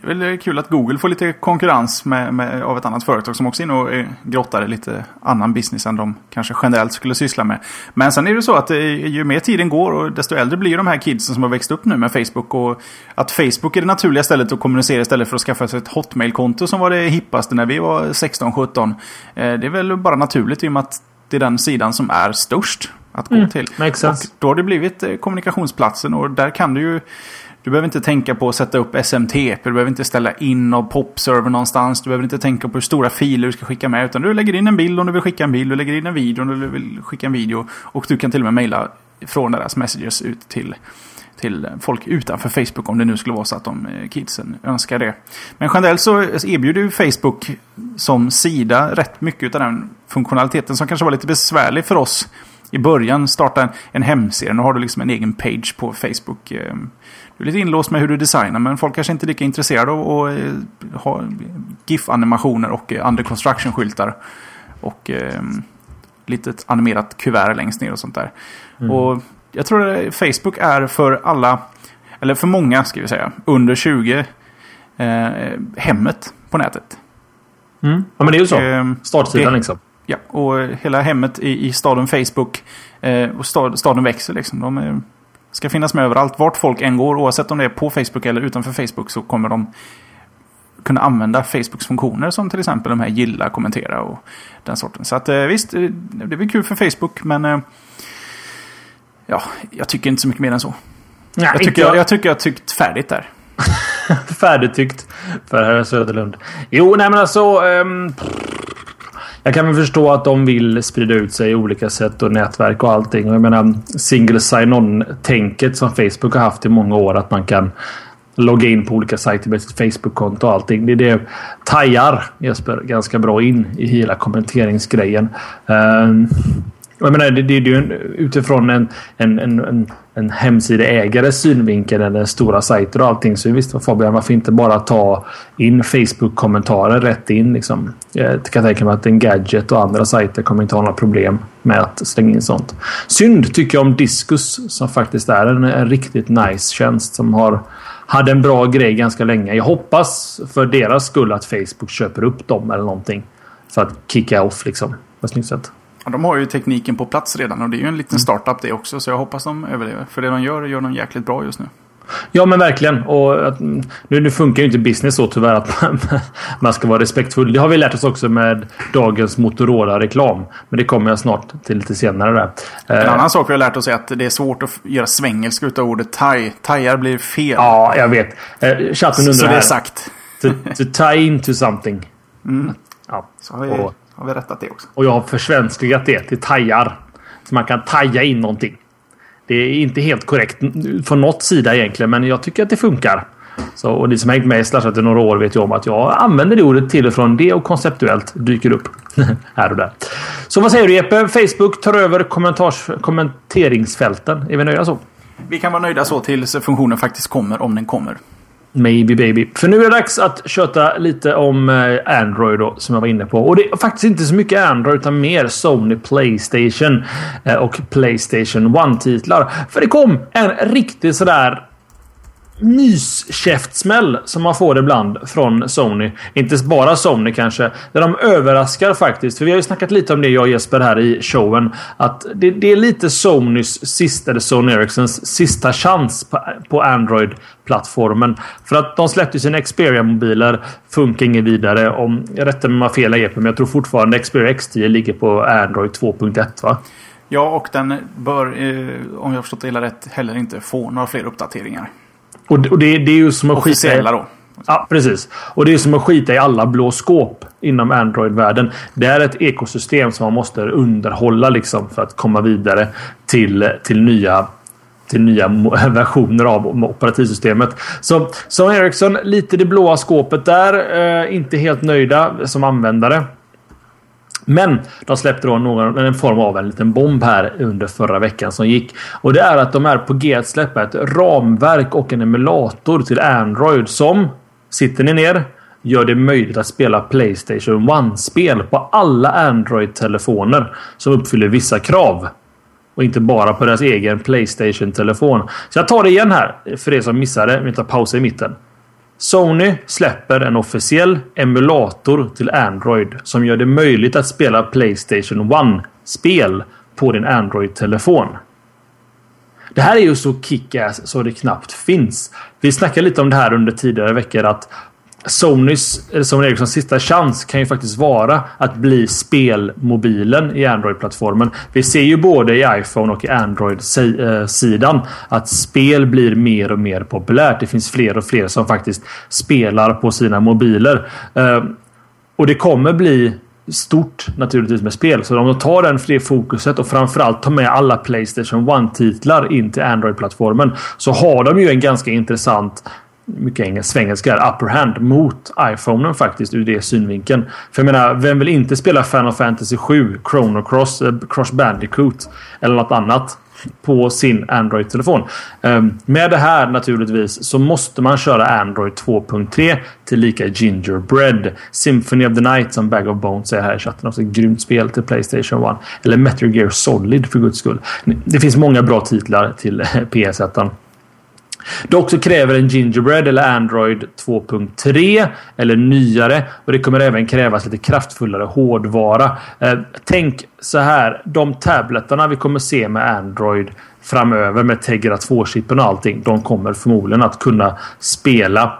S2: det är väl kul att Google får lite konkurrens med, med, av ett annat företag som också är inne och eh, grottar i lite annan business än de kanske generellt skulle syssla med. Men sen är det så att det, ju mer tiden går och desto äldre blir de här kidsen som har växt upp nu med Facebook. Och att Facebook är det naturliga stället att kommunicera istället för att skaffa sig ett Hotmail-konto som var det hippaste när vi var 16-17. Eh, det är väl bara naturligt i och med att det är den sidan som är störst att gå mm, till. Och då har det blivit eh, kommunikationsplatsen och där kan du ju du behöver inte tänka på att sätta upp SMTP. Du behöver inte ställa in någon popserver någonstans. Du behöver inte tänka på hur stora filer du ska skicka med. Utan du lägger in en bild om du vill skicka en bild. Du lägger in en video om du vill skicka en video. Och du kan till och med mejla från deras messages ut till, till folk utanför Facebook. Om det nu skulle vara så att de eh, kidsen önskar det. Men generellt så erbjuder ju Facebook som sida rätt mycket av den funktionaliteten som kanske var lite besvärlig för oss i början. Starta en, en hemsida. Nu har du liksom en egen page på Facebook. Eh, du är lite inlåst med hur du designar men folk kanske inte är lika intresserade av att eh, ha GIF-animationer och eh, under construction-skyltar. Och eh, litet animerat kuvert längst ner och sånt där. Mm. Och jag tror att Facebook är för alla, eller för många ska vi säga, under 20 eh, hemmet på nätet.
S3: Mm. Ja men det är ju så. Eh, Startsidan liksom.
S2: Ja, och hela hemmet i, i staden Facebook. Eh, och stad, staden växer liksom. De är ska finnas med överallt. Vart folk än går, oavsett om det är på Facebook eller utanför Facebook, så kommer de kunna använda Facebooks funktioner som till exempel de här gilla, kommentera och den sorten. Så att eh, visst, eh, det blir kul för Facebook, men eh, ja, jag tycker inte så mycket mer än så. Nej, jag, tycker, jag, jag tycker jag har tyckt färdigt där.
S3: Färdigtyckt för herr Söderlund. Jo, nej men alltså... Um, jag kan väl förstå att de vill sprida ut sig i olika sätt och nätverk och allting. Jag menar single sign-on-tänket som Facebook har haft i många år. Att man kan logga in på olika sajter med sitt Facebook-konto och allting. Det, det tajar Jesper ganska bra in i hela kommenteringsgrejen. Uh, jag menar, det, det är ju utifrån en, en, en, en, en hemsideägares synvinkel eller stora sajter och allting. Så visst Fabian, varför inte bara ta in Facebook-kommentarer rätt in liksom. Eh, jag kan tänka mig att en Gadget och andra sajter kommer inte ha några problem med att slänga in sånt. Synd tycker jag om Discus som faktiskt är en, en riktigt nice tjänst som har hade en bra grej ganska länge. Jag hoppas för deras skull att Facebook köper upp dem eller någonting. För att kicka off liksom. På ett snyggt sätt.
S2: De har ju tekniken på plats redan och det är ju en liten startup det också. Så jag hoppas de överlever. För det de gör, gör de jäkligt bra just nu.
S3: Ja men verkligen. Och att, nu, nu funkar ju inte business så tyvärr att man, man ska vara respektfull. Det har vi lärt oss också med dagens Motorola-reklam. Men det kommer jag snart till lite senare där.
S2: En uh, annan sak vi har lärt oss är att det är svårt att göra svengelska utav ordet thai. Thaiar blir fel.
S3: Ja, jag vet. Uh, chatten undrar
S2: Så det är sagt.
S3: To, to tie into something.
S2: Mm. Ja. Så har vi, och, har vi rättat det också.
S3: Och jag har försvenskligat det till thajar. Så man kan taja in någonting. Det är inte helt korrekt från något sida egentligen, men jag tycker att det funkar. Så, och ni som hängt med i Slashat i några år vet ju om att jag använder det ordet till och från det och konceptuellt dyker upp här och där. Så vad säger du Jeppe? Facebook tar över kommenteringsfälten. Är vi nöjda så?
S2: Vi kan vara nöjda så tills funktionen faktiskt kommer, om den kommer.
S3: Maybe baby. För nu är det dags att köta lite om eh, Android då, som jag var inne på. Och det är faktiskt inte så mycket Android utan mer Sony Playstation eh, och Playstation One-titlar. För det kom en riktig sådär myskäftsmäll som man får ibland från Sony. Inte bara Sony kanske. Där de överraskar faktiskt. För vi har ju snackat lite om det jag och Jesper här i showen. Att det, det är lite Sonys sista, eller Sony Ericssons sista chans på, på Android-plattformen. För att de släppte sina Xperia-mobiler. Funkar inget vidare. Om, jag rättar mig om jag har fel ep men jag tror fortfarande Xperia X10 ligger på Android 2.1 va?
S2: Ja, och den bör, eh, om jag förstått det hela rätt, heller inte få några fler uppdateringar.
S3: Och, och det, det, är ju som att skita i... då. Ja, precis. Och det är som att skita i alla blå skåp inom Android-världen. Det är ett ekosystem som man måste underhålla liksom för att komma vidare till, till nya till nya versioner av operativsystemet. Så som Ericsson, lite det blåa skåpet där. Eh, inte helt nöjda som användare. Men de släppte då någon, en form av en liten bomb här under förra veckan som gick. Och det är att de är på G att släppa ett ramverk och en emulator till Android som, sitter ni ner, gör det möjligt att spela Playstation 1-spel på alla Android-telefoner som uppfyller vissa krav. Och inte bara på deras egen Playstation-telefon. Så jag tar det igen här för er som missade. Vi tar paus i mitten. Sony släpper en officiell emulator till Android som gör det möjligt att spela Playstation 1-spel på din Android-telefon. Det här är ju så kick-ass så det knappt finns. Vi snackade lite om det här under tidigare veckor att Sonys, eller Sony Ericssons sista chans kan ju faktiskt vara att bli spelmobilen i Android-plattformen. Vi ser ju både i iPhone och i Android-sidan eh, att spel blir mer och mer populärt. Det finns fler och fler som faktiskt spelar på sina mobiler. Eh, och det kommer bli stort naturligtvis med spel. Så om de tar den det fokuset och framförallt tar med alla Playstation 1-titlar in till Android-plattformen så har de ju en ganska intressant mycket svengelska här. upper hand mot iPhonen faktiskt ur det synvinkeln. För jag menar, vem vill inte spela Final Fantasy 7, Chrono Cross, eh, Cross Bandicoot eller något annat på sin Android-telefon. Um, med det här naturligtvis så måste man köra Android 2.3 till lika Gingerbread. Symphony of the Night som Bag of Bones är här i chatten. Också ett grymt spel till Playstation 1. Eller Metal Gear Solid för guds skull. Det finns många bra titlar till PS1. Dock så kräver en Gingerbread eller Android 2.3 eller nyare och det kommer även krävas lite kraftfullare hårdvara. Eh, tänk så här. De tabletarna vi kommer se med Android framöver med Tegra 2-chippen och allting. De kommer förmodligen att kunna spela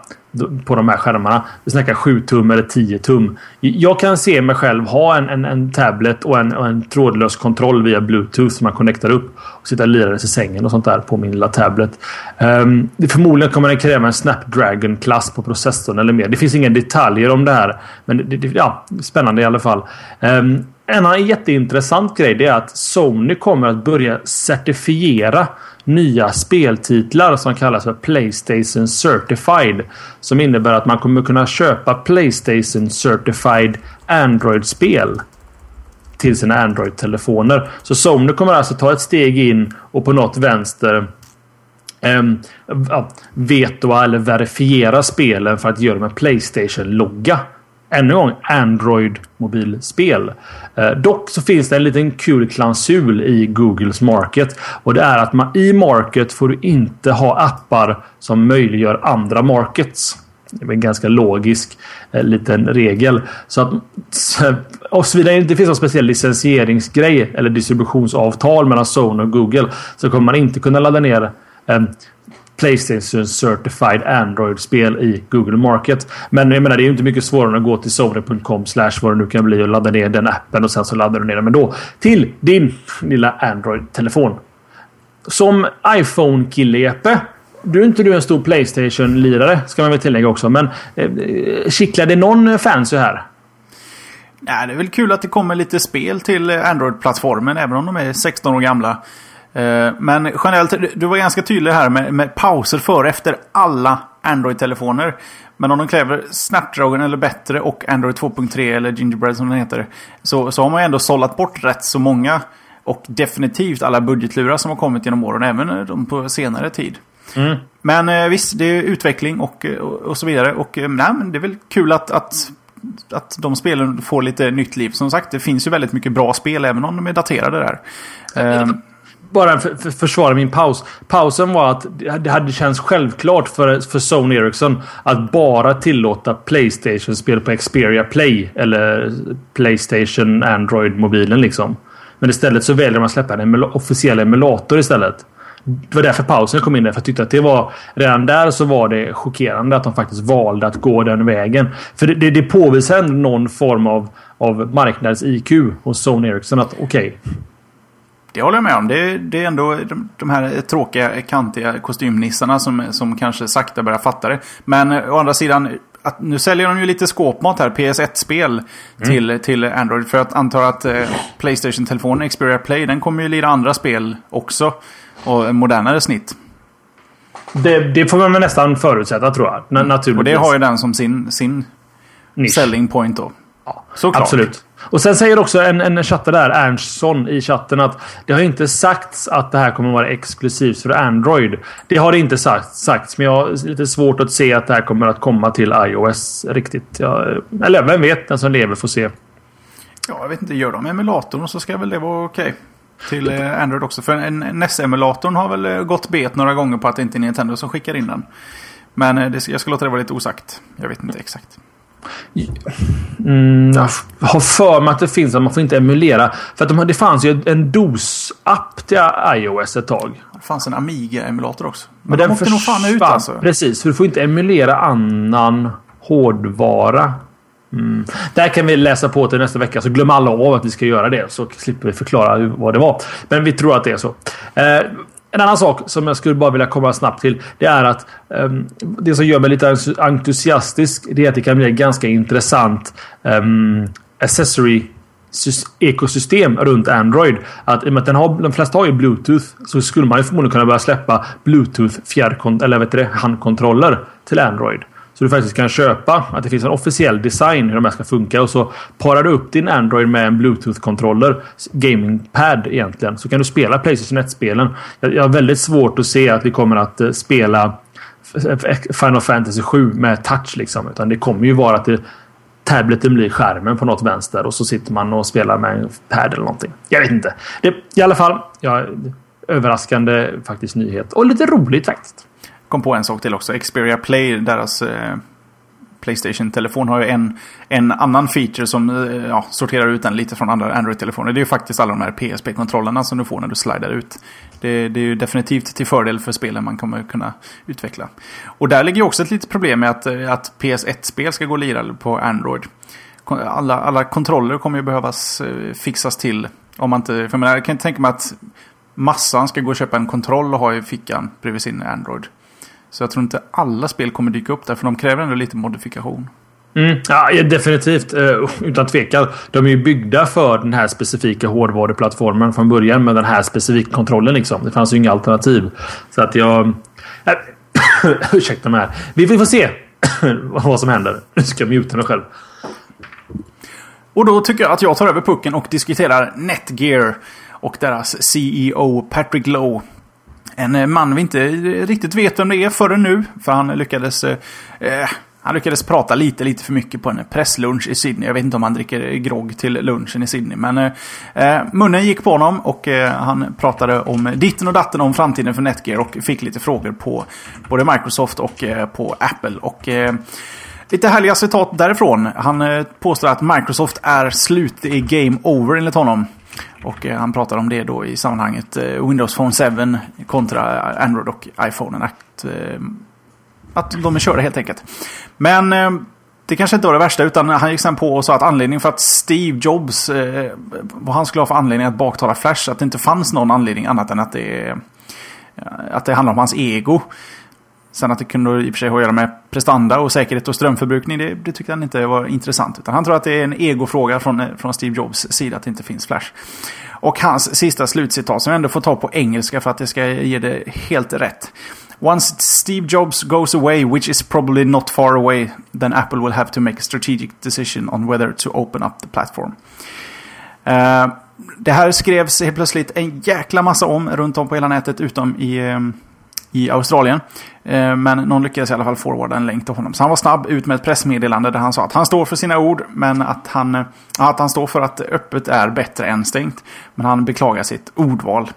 S3: på de här skärmarna. Vi snackar 7 tum eller 10 tum. Jag kan se mig själv ha en, en, en tablet och en, och en trådlös kontroll via bluetooth som man connectar upp och sitta och lira i sängen och sånt där på min lilla tablet. Um, förmodligen kommer den kräva en Snapdragon-klass på processorn eller mer. Det finns inga detaljer om det här. Men det, det, ja, spännande i alla fall. Um, en annan jätteintressant grej är att Sony kommer att börja certifiera nya speltitlar som kallas för Playstation Certified. Som innebär att man kommer kunna köpa Playstation Certified Android-spel till sina Android-telefoner. Så Sony kommer alltså ta ett steg in och på något vänster eh, vetoa eller verifiera spelen för att göra dem en Playstation-logga. Ännu en gång Android mobilspel. Eh, dock så finns det en liten kul klausul i Googles Market. Och det är att man i Market får du inte ha appar som möjliggör andra markets. Det är en ganska logisk eh, liten regel. Så att eh, och såvida det inte finns någon speciell licensieringsgrej eller distributionsavtal mellan Sony och Google så kommer man inte kunna ladda ner eh, Playstation Certified Android-spel i Google Market. Men jag menar, det är ju inte mycket svårare än att gå till sony.com slash vad det nu kan bli och ladda ner den appen och sen så laddar du ner den. ändå. till din lilla Android-telefon. Som iPhone-kille Jeppe. Du är inte du en stor Playstation-lirare ska man väl tillägga också. Men eh, kittlar det någon fancy här?
S2: Nej, det är väl kul att det kommer lite spel till Android-plattformen även om de är 16 år gamla. Eh, men generellt, du var ganska tydlig här med, med pauser före efter alla Android-telefoner. Men om de kräver Snapdragon eller bättre och Android 2.3 eller Gingerbread som den heter. Så, så har man ändå sållat bort rätt så många. Och definitivt alla budgetlurar som har kommit genom åren, även de på senare tid. Mm. Men eh, visst, det är utveckling och, och, och så vidare. Och eh, nej, men det är väl kul att, att, att de spelen får lite nytt liv. Som sagt, det finns ju väldigt mycket bra spel även om de är daterade där.
S3: Mm bara för, för, försvara min paus. Pausen var att det hade känts självklart för, för Sony Ericsson att bara tillåta Playstation-spel på Xperia Play. Eller Playstation Android-mobilen liksom. Men istället så väljer de att släppa en emula officiell emulator istället. Det var därför pausen kom in där. För jag tyckte att det var... Redan där så var det chockerande att de faktiskt valde att gå den vägen. För det, det, det påvisar ändå någon form av, av marknads-IQ hos Sony Ericsson. Att okej, okay,
S2: det håller jag med om. Det, det är ändå de, de, här tråkiga, kantiga kostymnissarna som, som kanske sakta börjar fatta det. Men å andra sidan, att, nu säljer de ju lite skåpmat här, PS1-spel mm. till, till Android. För att anta att eh, Playstation-telefonen Xperia Play, den kommer ju lira andra spel också. Och modernare snitt.
S3: Det, det får man nästan förutsätta tror jag. Mm. Naturligtvis.
S2: Och det har ju den som sin, sin selling point då.
S3: Ja, Såklart. Absolut. Och sen säger också en, en chattare där, Ernstson, i chatten att det har inte sagts att det här kommer vara exklusivt för Android. Det har det inte sagt, sagts, men jag har lite svårt att se att det här kommer att komma till iOS riktigt. Jag, eller vem vet, den som lever får se.
S2: Ja, jag vet inte. Gör de emulatorn så ska väl det vara okej. Okay. Till eh, Android också. För NES-emulatorn har väl eh, gått bet några gånger på att det inte är Nintendo som skickar in den. Men eh, det, jag ska låta det vara lite osagt. Jag vet inte exakt.
S3: Mm, jag har för mig att det finns att man får inte emulera. För att de, det fanns ju en DOS-app till iOS ett tag.
S2: Det fanns en Amiga-emulator också.
S3: Men, Men den åkte nog fan ut alltså. Precis, för du får inte emulera annan hårdvara. Mm. Där kan vi läsa på till nästa vecka, så glöm alla av att vi ska göra det. Så slipper vi förklara vad det var. Men vi tror att det är så. Eh, en annan sak som jag skulle bara vilja komma snabbt till. Det är att um, det som gör mig lite entusiastisk. Det är att det kan bli en ganska intressant um, accessory ekosystem runt Android. Att i och med att den har, de flesta har ju Bluetooth så skulle man ju förmodligen kunna börja släppa Bluetooth fjärrkont eller vet du, handkontroller till Android. Så du faktiskt kan köpa att det finns en officiell design hur de här ska funka och så parar du upp din Android med en Bluetooth-kontroller. Gamingpad egentligen. Så kan du spela Playstation 1-spelen. Jag har väldigt svårt att se att vi kommer att eh, spela Final Fantasy 7 med touch liksom. Utan det kommer ju vara att det, tableten blir skärmen på något vänster och så sitter man och spelar med en pad eller någonting. Jag vet inte. Det, I alla fall. Ja, överraskande faktiskt nyhet. Och lite roligt faktiskt
S2: kom på en sak till också. Xperia Play, deras eh, Playstation-telefon har ju en, en annan feature som eh, ja, sorterar ut den lite från andra Android-telefoner. Det är ju faktiskt alla de här PSP-kontrollerna som du får när du slidar ut. Det, det, är ju definitivt till fördel för spelen man kommer kunna utveckla. Och där ligger ju också ett litet problem med att, eh, att PS1-spel ska gå att lira på Android. Alla, alla kontroller kommer ju behövas eh, fixas till. Om man inte, för jag, menar, jag kan inte tänka mig att massan ska gå och köpa en kontroll och ha i fickan bredvid sin Android. Så jag tror inte alla spel kommer dyka upp där, för de kräver ändå lite modifikation.
S3: Mm, ja, definitivt. Uh, utan tvekan. De är ju byggda för den här specifika hårdvaruplattformen från början med den här specifika kontrollen. Liksom. Det fanns ju inga alternativ. Så att jag... Äh, ursäkta mig här. Vi, vi får se vad som händer. Nu ska jag muta mig själv.
S2: Och då tycker jag att jag tar över pucken och diskuterar Netgear och deras CEO Patrick Lowe. En eh, man vi inte riktigt vet vem det är förrän nu, för han lyckades eh, eh, han lyckades prata lite, lite för mycket på en presslunch i Sydney. Jag vet inte om han dricker grogg till lunchen i Sydney. Men eh, eh, munnen gick på honom och eh, han pratade om ditten och datten om framtiden för Netgear och fick lite frågor på både Microsoft och eh, på Apple. Och eh, Lite härliga citat därifrån. Han påstår att Microsoft är slut, det är game over enligt honom. Och eh, han pratar om det då i sammanhanget eh, Windows Phone 7 kontra Android och iPhone. Att, eh, att de är körda helt enkelt. Men det kanske inte var det värsta utan han gick sen på och sa att anledningen för att Steve Jobs, vad han skulle ha för anledning att baktala Flash, att det inte fanns någon anledning annat än att det, att det handlar om hans ego. Sen att det kunde i och för sig ha att göra med prestanda och säkerhet och strömförbrukning, det, det tyckte han inte var intressant. Utan han tror att det är en egofråga från, eh, från Steve Jobs sida att det inte finns Flash. Och hans sista slutcitat som jag ändå får ta på engelska för att det ska ge det helt rätt. Once Steve Jobs goes away, which is probably not far away, then Apple will have to make a strategic decision on whether to open up the platform. Uh, det här skrevs helt plötsligt en jäkla massa om runt om på hela nätet utom i, um, i Australien. Eh, men någon lyckades i alla fall forwarda en länk till honom. Så han var snabb ut med ett pressmeddelande där han sa att han står för sina ord. Men att han, att han står för att öppet är bättre än stängt. Men han beklagar sitt ordval.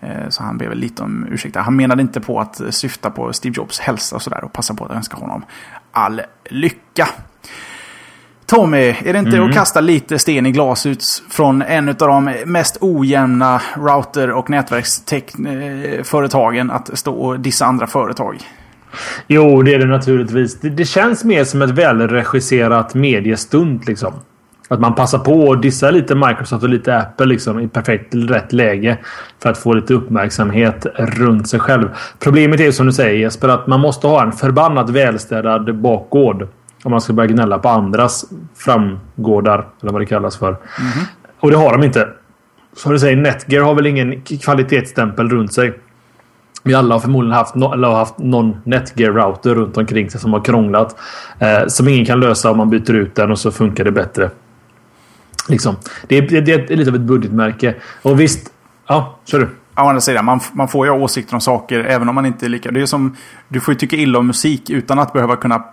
S2: Eh, så han ber väl lite om ursäkt. Han menade inte på att syfta på Steve Jobs hälsa och sådär. Och passa på att önska honom all lycka. Tommy, är det inte mm. att kasta lite sten i glashus från en av de mest ojämna router och nätverksföretagen att stå och dissa andra företag?
S3: Jo, det är det naturligtvis. Det, det känns mer som ett välregisserat mediestund liksom. Att man passar på att dissa lite Microsoft och lite Apple liksom i perfekt rätt läge. För att få lite uppmärksamhet runt sig själv. Problemet är som du säger Jesper att man måste ha en förbannat välstädad bakgård. Om man ska börja gnälla på andras framgårdar. Eller vad det kallas för. Mm -hmm. Och det har de inte. Som du säger, Netgear har väl ingen kvalitetsstämpel runt sig. Vi alla har förmodligen haft, no eller har haft någon Netgear-router runt omkring sig som har krånglat. Eh, som ingen kan lösa om man byter ut den och så funkar det bättre. Liksom. Det, är, det är lite av ett budgetmärke. Och visst... Ja, kör du.
S2: Å andra sidan, man, man får ju ha åsikter om saker även om man inte är lika... Det är som... Du får ju tycka illa om musik utan att behöva kunna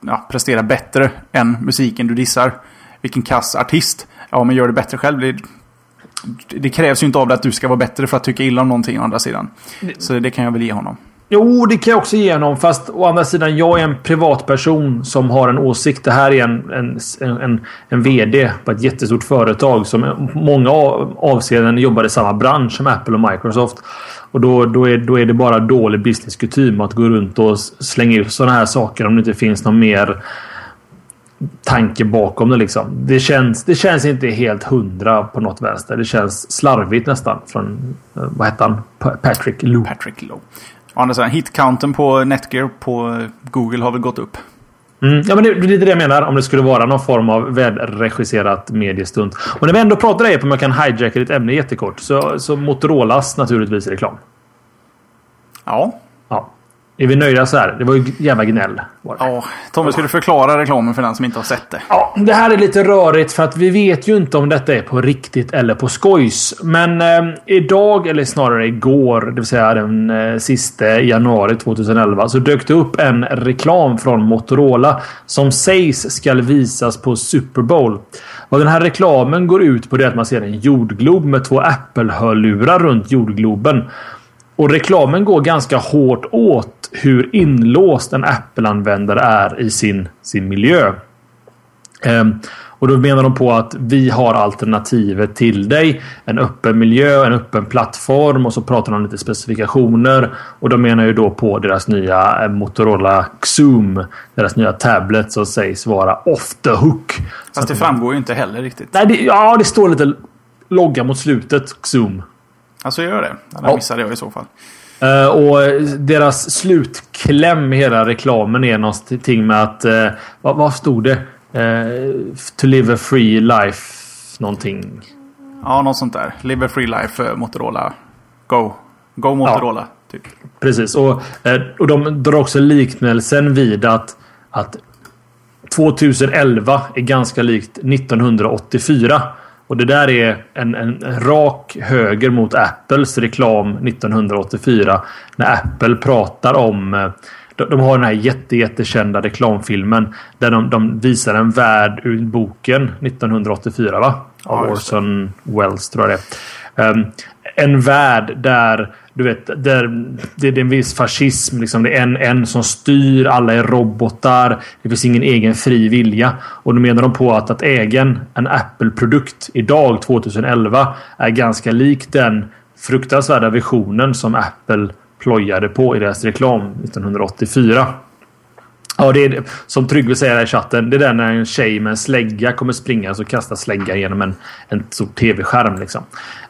S2: ja, prestera bättre än musiken du dissar. Vilken kass artist. Ja, men gör det bättre själv. Det, det krävs ju inte av dig att du ska vara bättre för att tycka illa om någonting å andra sidan. Så det kan jag väl ge honom.
S3: Jo, det kan jag också ge honom. Fast å andra sidan, jag är en privatperson som har en åsikt. Det här är en, en, en, en VD på ett jättestort företag som många avseenden jobbar i samma bransch som Apple och Microsoft. Och då, då, är, då är det bara dålig businesskutym att gå runt och slänga ut sådana här saker om det inte finns någon mer tanke bakom det. Liksom. Det, känns, det känns inte helt hundra på något vänster. Det känns slarvigt nästan. Från, eh, vad hette han? Patrick Lowe.
S2: Patrick Lowe. Å andra sidan, hitcounten på Netgear på Google har väl gått upp.
S3: Mm, ja, men det, det är det jag menar. Om det skulle vara någon form av välregisserat mediestunt. Och när vi ändå pratar det om jag kan hijacka ditt ämne jättekort. Så, så Motorolas naturligtvis reklam. Ja. Är vi nöjda så här? Det var ju jävla gnäll.
S2: Ja, Tommy, ska du förklara reklamen för den som inte har sett det?
S3: Ja, det här är lite rörigt för att vi vet ju inte om detta är på riktigt eller på skojs. Men eh, idag, eller snarare igår, det vill säga den eh, sista januari 2011, så dök det upp en reklam från Motorola som sägs ska visas på Super Bowl. Och den här reklamen går ut på det att man ser en jordglob med två Apple-hörlurar runt jordgloben. Och reklamen går ganska hårt åt hur inlåst en Apple-användare är i sin, sin miljö. Um, och då menar de på att vi har alternativet till dig. En öppen miljö, en öppen plattform och så pratar de om lite specifikationer. Och de menar ju då på deras nya eh, Motorola Xoom. Deras nya tablet som sägs vara off the hook.
S2: Fast det framgår ju inte heller riktigt.
S3: Nej, det, ja, det står lite logga mot slutet. Xoom.
S2: Alltså gör det? Den ja. missade jag i så fall.
S3: Uh, och deras slutkläm i hela reklamen är någonting med att... Uh, vad, vad stod det? Uh, to live a free life någonting.
S2: Ja, något sånt där. Live a free life Motorola. Go. Go Motorola. Ja, typ.
S3: Precis. Och, och de drar också liknelsen vid att, att 2011 är ganska likt 1984. Och det där är en, en rak höger mot Apples reklam 1984. När Apple pratar om eh, de, har den här jätte, jättekända reklamfilmen. Där de, de visar en värld ur boken 1984 va? Av ja, Orson Welles tror jag det är. Um, en värld där du vet, där det är en viss fascism. Liksom. Det är en, en som styr, alla är robotar. Det finns ingen egen fri vilja. Och då menar de på att, att äga en Apple-produkt idag, 2011, är ganska lik den fruktansvärda visionen som Apple plojade på i deras reklam 1984. Ja, det är som Tryggve säger i chatten. Det är där när en tjej med en slägga kommer springa och kasta slägga genom en, en stor tv-skärm. Liksom.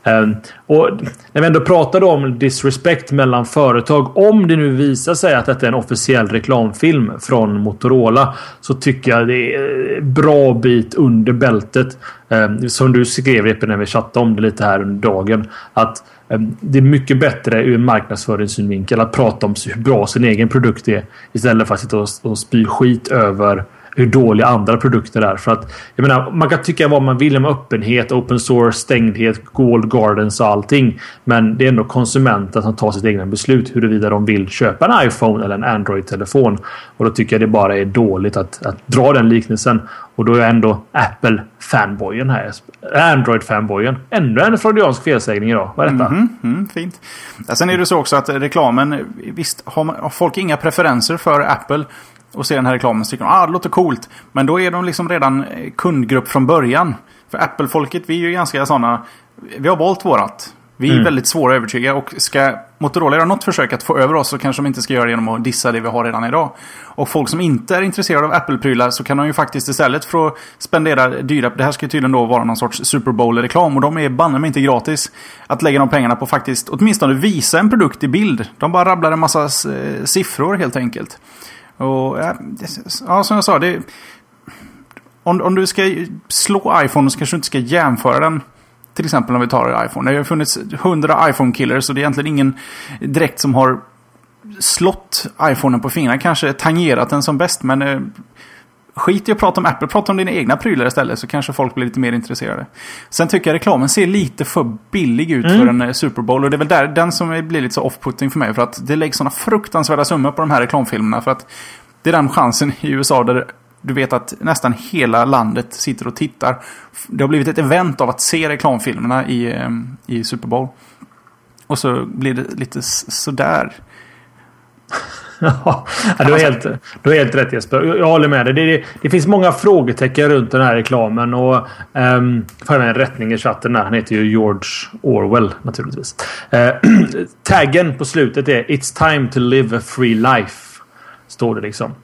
S3: Um, och när vi ändå pratade om disrespect mellan företag. Om det nu visar sig att detta är en officiell reklamfilm från Motorola. Så tycker jag det är bra bit under bältet. Um, som du skrev när vi chattade om det lite här under dagen. Att Ehm, det är mycket bättre ur marknadsföringssynvinkel att prata om hur bra sin egen produkt är. Istället för att sitta och, och spy skit över hur dåliga andra produkter är. För att, jag menar, man kan tycka vad man vill om öppenhet, open source, stängdhet, gold gardens och allting. Men det är ändå konsumenten som tar sitt egna beslut huruvida de vill köpa en iPhone eller en Android-telefon. Och då tycker jag det bara är dåligt att, att dra den liknelsen. Och då är jag ändå Apple-fanboyen här. Android-fanboyen. Ännu en freudiansk felsägning idag. Vad är detta?
S2: Mm, mm, fint. Sen är det så också att reklamen, visst har, man, har folk inga preferenser för Apple och ser den här reklamen så tycker de ah, det låter coolt. Men då är de liksom redan kundgrupp från början. För Apple-folket, vi är ju ganska sådana... Vi har valt vårat. Vi är mm. väldigt svåra att övertyga och ska Motorola göra något försök att få över oss så kanske de inte ska göra det genom att dissa det vi har redan idag. Och folk som inte är intresserade av Apple-prylar så kan de ju faktiskt istället för att spendera dyra... Det här ska tydligen då vara någon sorts Super Bowl-reklam och de är banne mig inte gratis. Att lägga de pengarna på faktiskt åtminstone visa en produkt i bild. De bara rabblar en massa eh, siffror helt enkelt. Och, ja, som jag sa, det, om, om du ska slå iPhone så kanske du inte ska jämföra den. Till exempel om vi tar iPhone. Det har funnits hundra iPhone-killers så det är egentligen ingen direkt som har slått iPhonen på fingrarna. Kanske tangerat den som bäst, men eh, skit i att prata om Apple, prata om dina egna prylar istället så kanske folk blir lite mer intresserade. Sen tycker jag reklamen ser lite för billig ut mm. för en eh, Super Bowl och det är väl där den som blir lite så off-putting för mig för att det läggs sådana fruktansvärda summor på de här reklamfilmerna för att det är den chansen i USA där du vet att nästan hela landet sitter och tittar. Det har blivit ett event av att se reklamfilmerna i, eh, i Super Bowl. Och så blir det lite sådär.
S3: Ja, du har helt, du har helt rätt Jesper. Jag håller med dig. Det, det, det finns många frågetecken runt den här reklamen. Och, um, får en rättning i chatten där. Han heter ju George Orwell naturligtvis. Uh, taggen på slutet är It's time to live a free life. Står det liksom.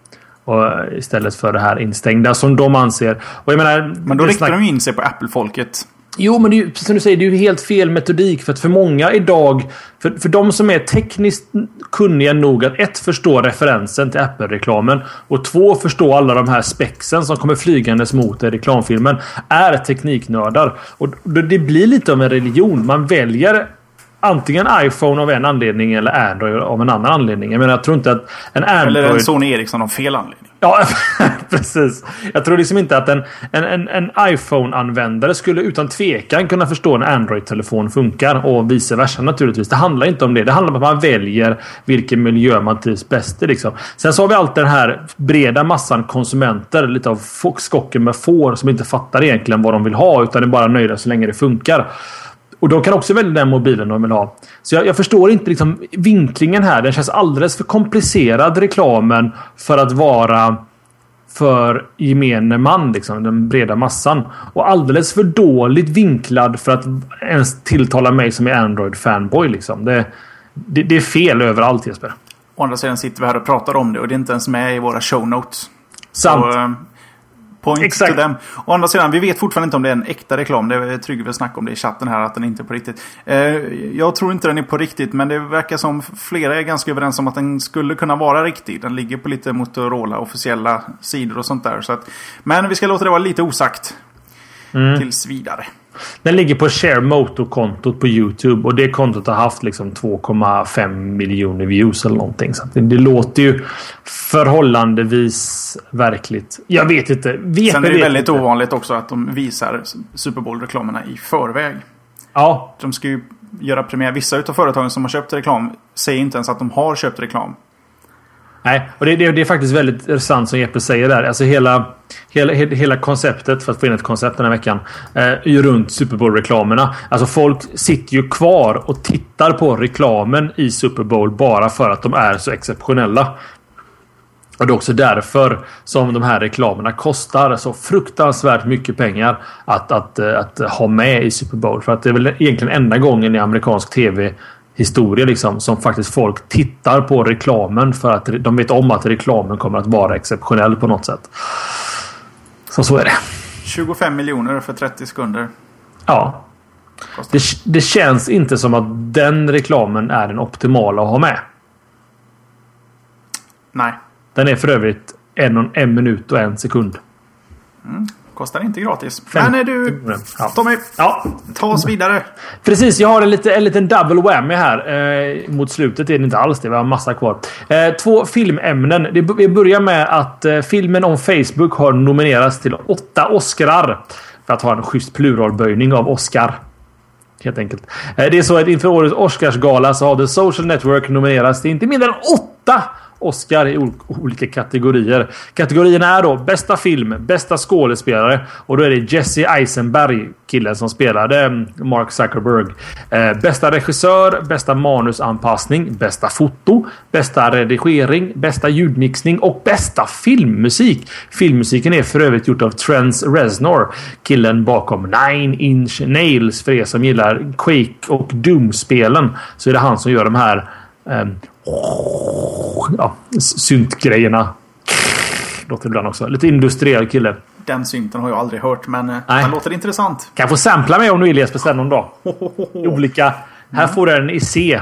S3: Och istället för det här instängda som de anser. Och jag menar,
S2: Men då riktar de in sig på Apple-folket.
S3: Jo, men det är ju, som du säger, det är ju helt fel metodik. För att för många idag, för, för de som är tekniskt kunniga nog att ett, förstå referensen till Apple-reklamen och två, förstå alla de här spexen som kommer flygandes mot i reklamfilmen, är tekniknördar. Och det blir lite av en religion. Man väljer antingen iPhone av en anledning eller Android av en annan anledning. Jag menar, jag tror inte att en Android...
S2: Eller en Sony Ericsson av fel anledning.
S3: Ja, precis. Jag tror liksom inte att en, en, en, en iPhone-användare skulle utan tvekan kunna förstå en Android-telefon funkar och vice versa naturligtvis. Det handlar inte om det. Det handlar om att man väljer vilken miljö man trivs bäst i. Liksom. Sen så har vi alltid den här breda massan konsumenter, lite av skocken med får som inte fattar egentligen vad de vill ha utan är bara nöjda så länge det funkar. Och de kan också välja den mobilen de vill ha. Så jag, jag, förstår inte liksom vinklingen här. Den känns alldeles för komplicerad reklamen för att vara för gemene man, liksom, den breda massan. Och alldeles för dåligt vinklad för att ens tilltala mig som är Android-fanboy. Liksom. Det, det, det, är fel överallt Jesper.
S2: Å andra sidan sitter vi här och pratar om det och det är inte ens med i våra show notes.
S3: Sant. Så, eh,
S2: Point Exakt. to them. Å andra sidan, vi vet fortfarande inte om det är en äkta reklam. Det är Tryggve snackade om det i chatten här, att den inte är på riktigt. Eh, jag tror inte den är på riktigt, men det verkar som flera är ganska överens om att den skulle kunna vara riktig. Den ligger på lite Motorola officiella sidor och sånt där. Så att, men vi ska låta det vara lite osagt. Mm. Tills vidare.
S3: Den ligger på Share Moto-kontot på YouTube och det kontot har haft liksom 2,5 miljoner views eller någonting. Så det, det, låter ju förhållandevis verkligt. Jag vet inte. Vet
S2: Sen är det väldigt
S3: inte.
S2: ovanligt också att de visar Super Bowl-reklamerna i förväg.
S3: Ja,
S2: De ska ju göra premiär. Vissa utav företagen som har köpt reklam säger inte ens att de har köpt reklam.
S3: Nej, och det, det, det är faktiskt väldigt sant som Jeppe säger där. Alltså hela, hela, hela konceptet, för att få in ett koncept den här veckan, eh, är ju runt Super Bowl-reklamerna. Alltså folk sitter ju kvar och tittar på reklamen i Super Bowl bara för att de är så exceptionella. Och det är också därför som de här reklamerna kostar så fruktansvärt mycket pengar att, att, att, att ha med i Super Bowl. För att det är väl egentligen enda gången i amerikansk tv historia liksom som faktiskt folk tittar på reklamen för att de vet om att reklamen kommer att vara exceptionell på något sätt. Så så är det.
S2: 25 miljoner för 30 sekunder.
S3: Ja. Det, det känns inte som att den reklamen är den optimala att ha med.
S2: Nej,
S3: Den är för övrigt en, en minut och en sekund.
S2: Kostar inte gratis. Men är du...
S3: Ja.
S2: Tommy,
S3: Ja,
S2: ta oss vidare.
S3: Precis, jag har en, lite, en liten double whammy här. Eh, mot slutet är det inte alls det. Vi har massa kvar. Eh, två filmämnen. Det, vi börjar med att eh, filmen om Facebook har nominerats till åtta Oscarar. För att ha en schysst pluralböjning av Oscar. Helt enkelt. Eh, det är så att inför årets Oscarsgala så har The Social Network nominerats till inte mindre än åtta Oscar i olika kategorier. Kategorierna är då bästa film, bästa skådespelare och då är det Jesse Eisenberg, killen som spelade mm, Mark Zuckerberg. Eh, bästa regissör, bästa manusanpassning, bästa foto, bästa redigering, bästa ljudmixning och bästa filmmusik. Filmmusiken är för övrigt gjort av Trent Reznor, killen bakom Nine Inch Nails. För er som gillar Quake och Doom-spelen så är det han som gör de här eh, ja, syntgrejerna. Låter ibland också. Lite industriell kille.
S2: Den synten har jag aldrig hört, men eh,
S3: Nej.
S2: den låter intressant.
S3: Kan jag få sampla mig om du vill Jesper sen någon dag? Olika. Här får du den i C.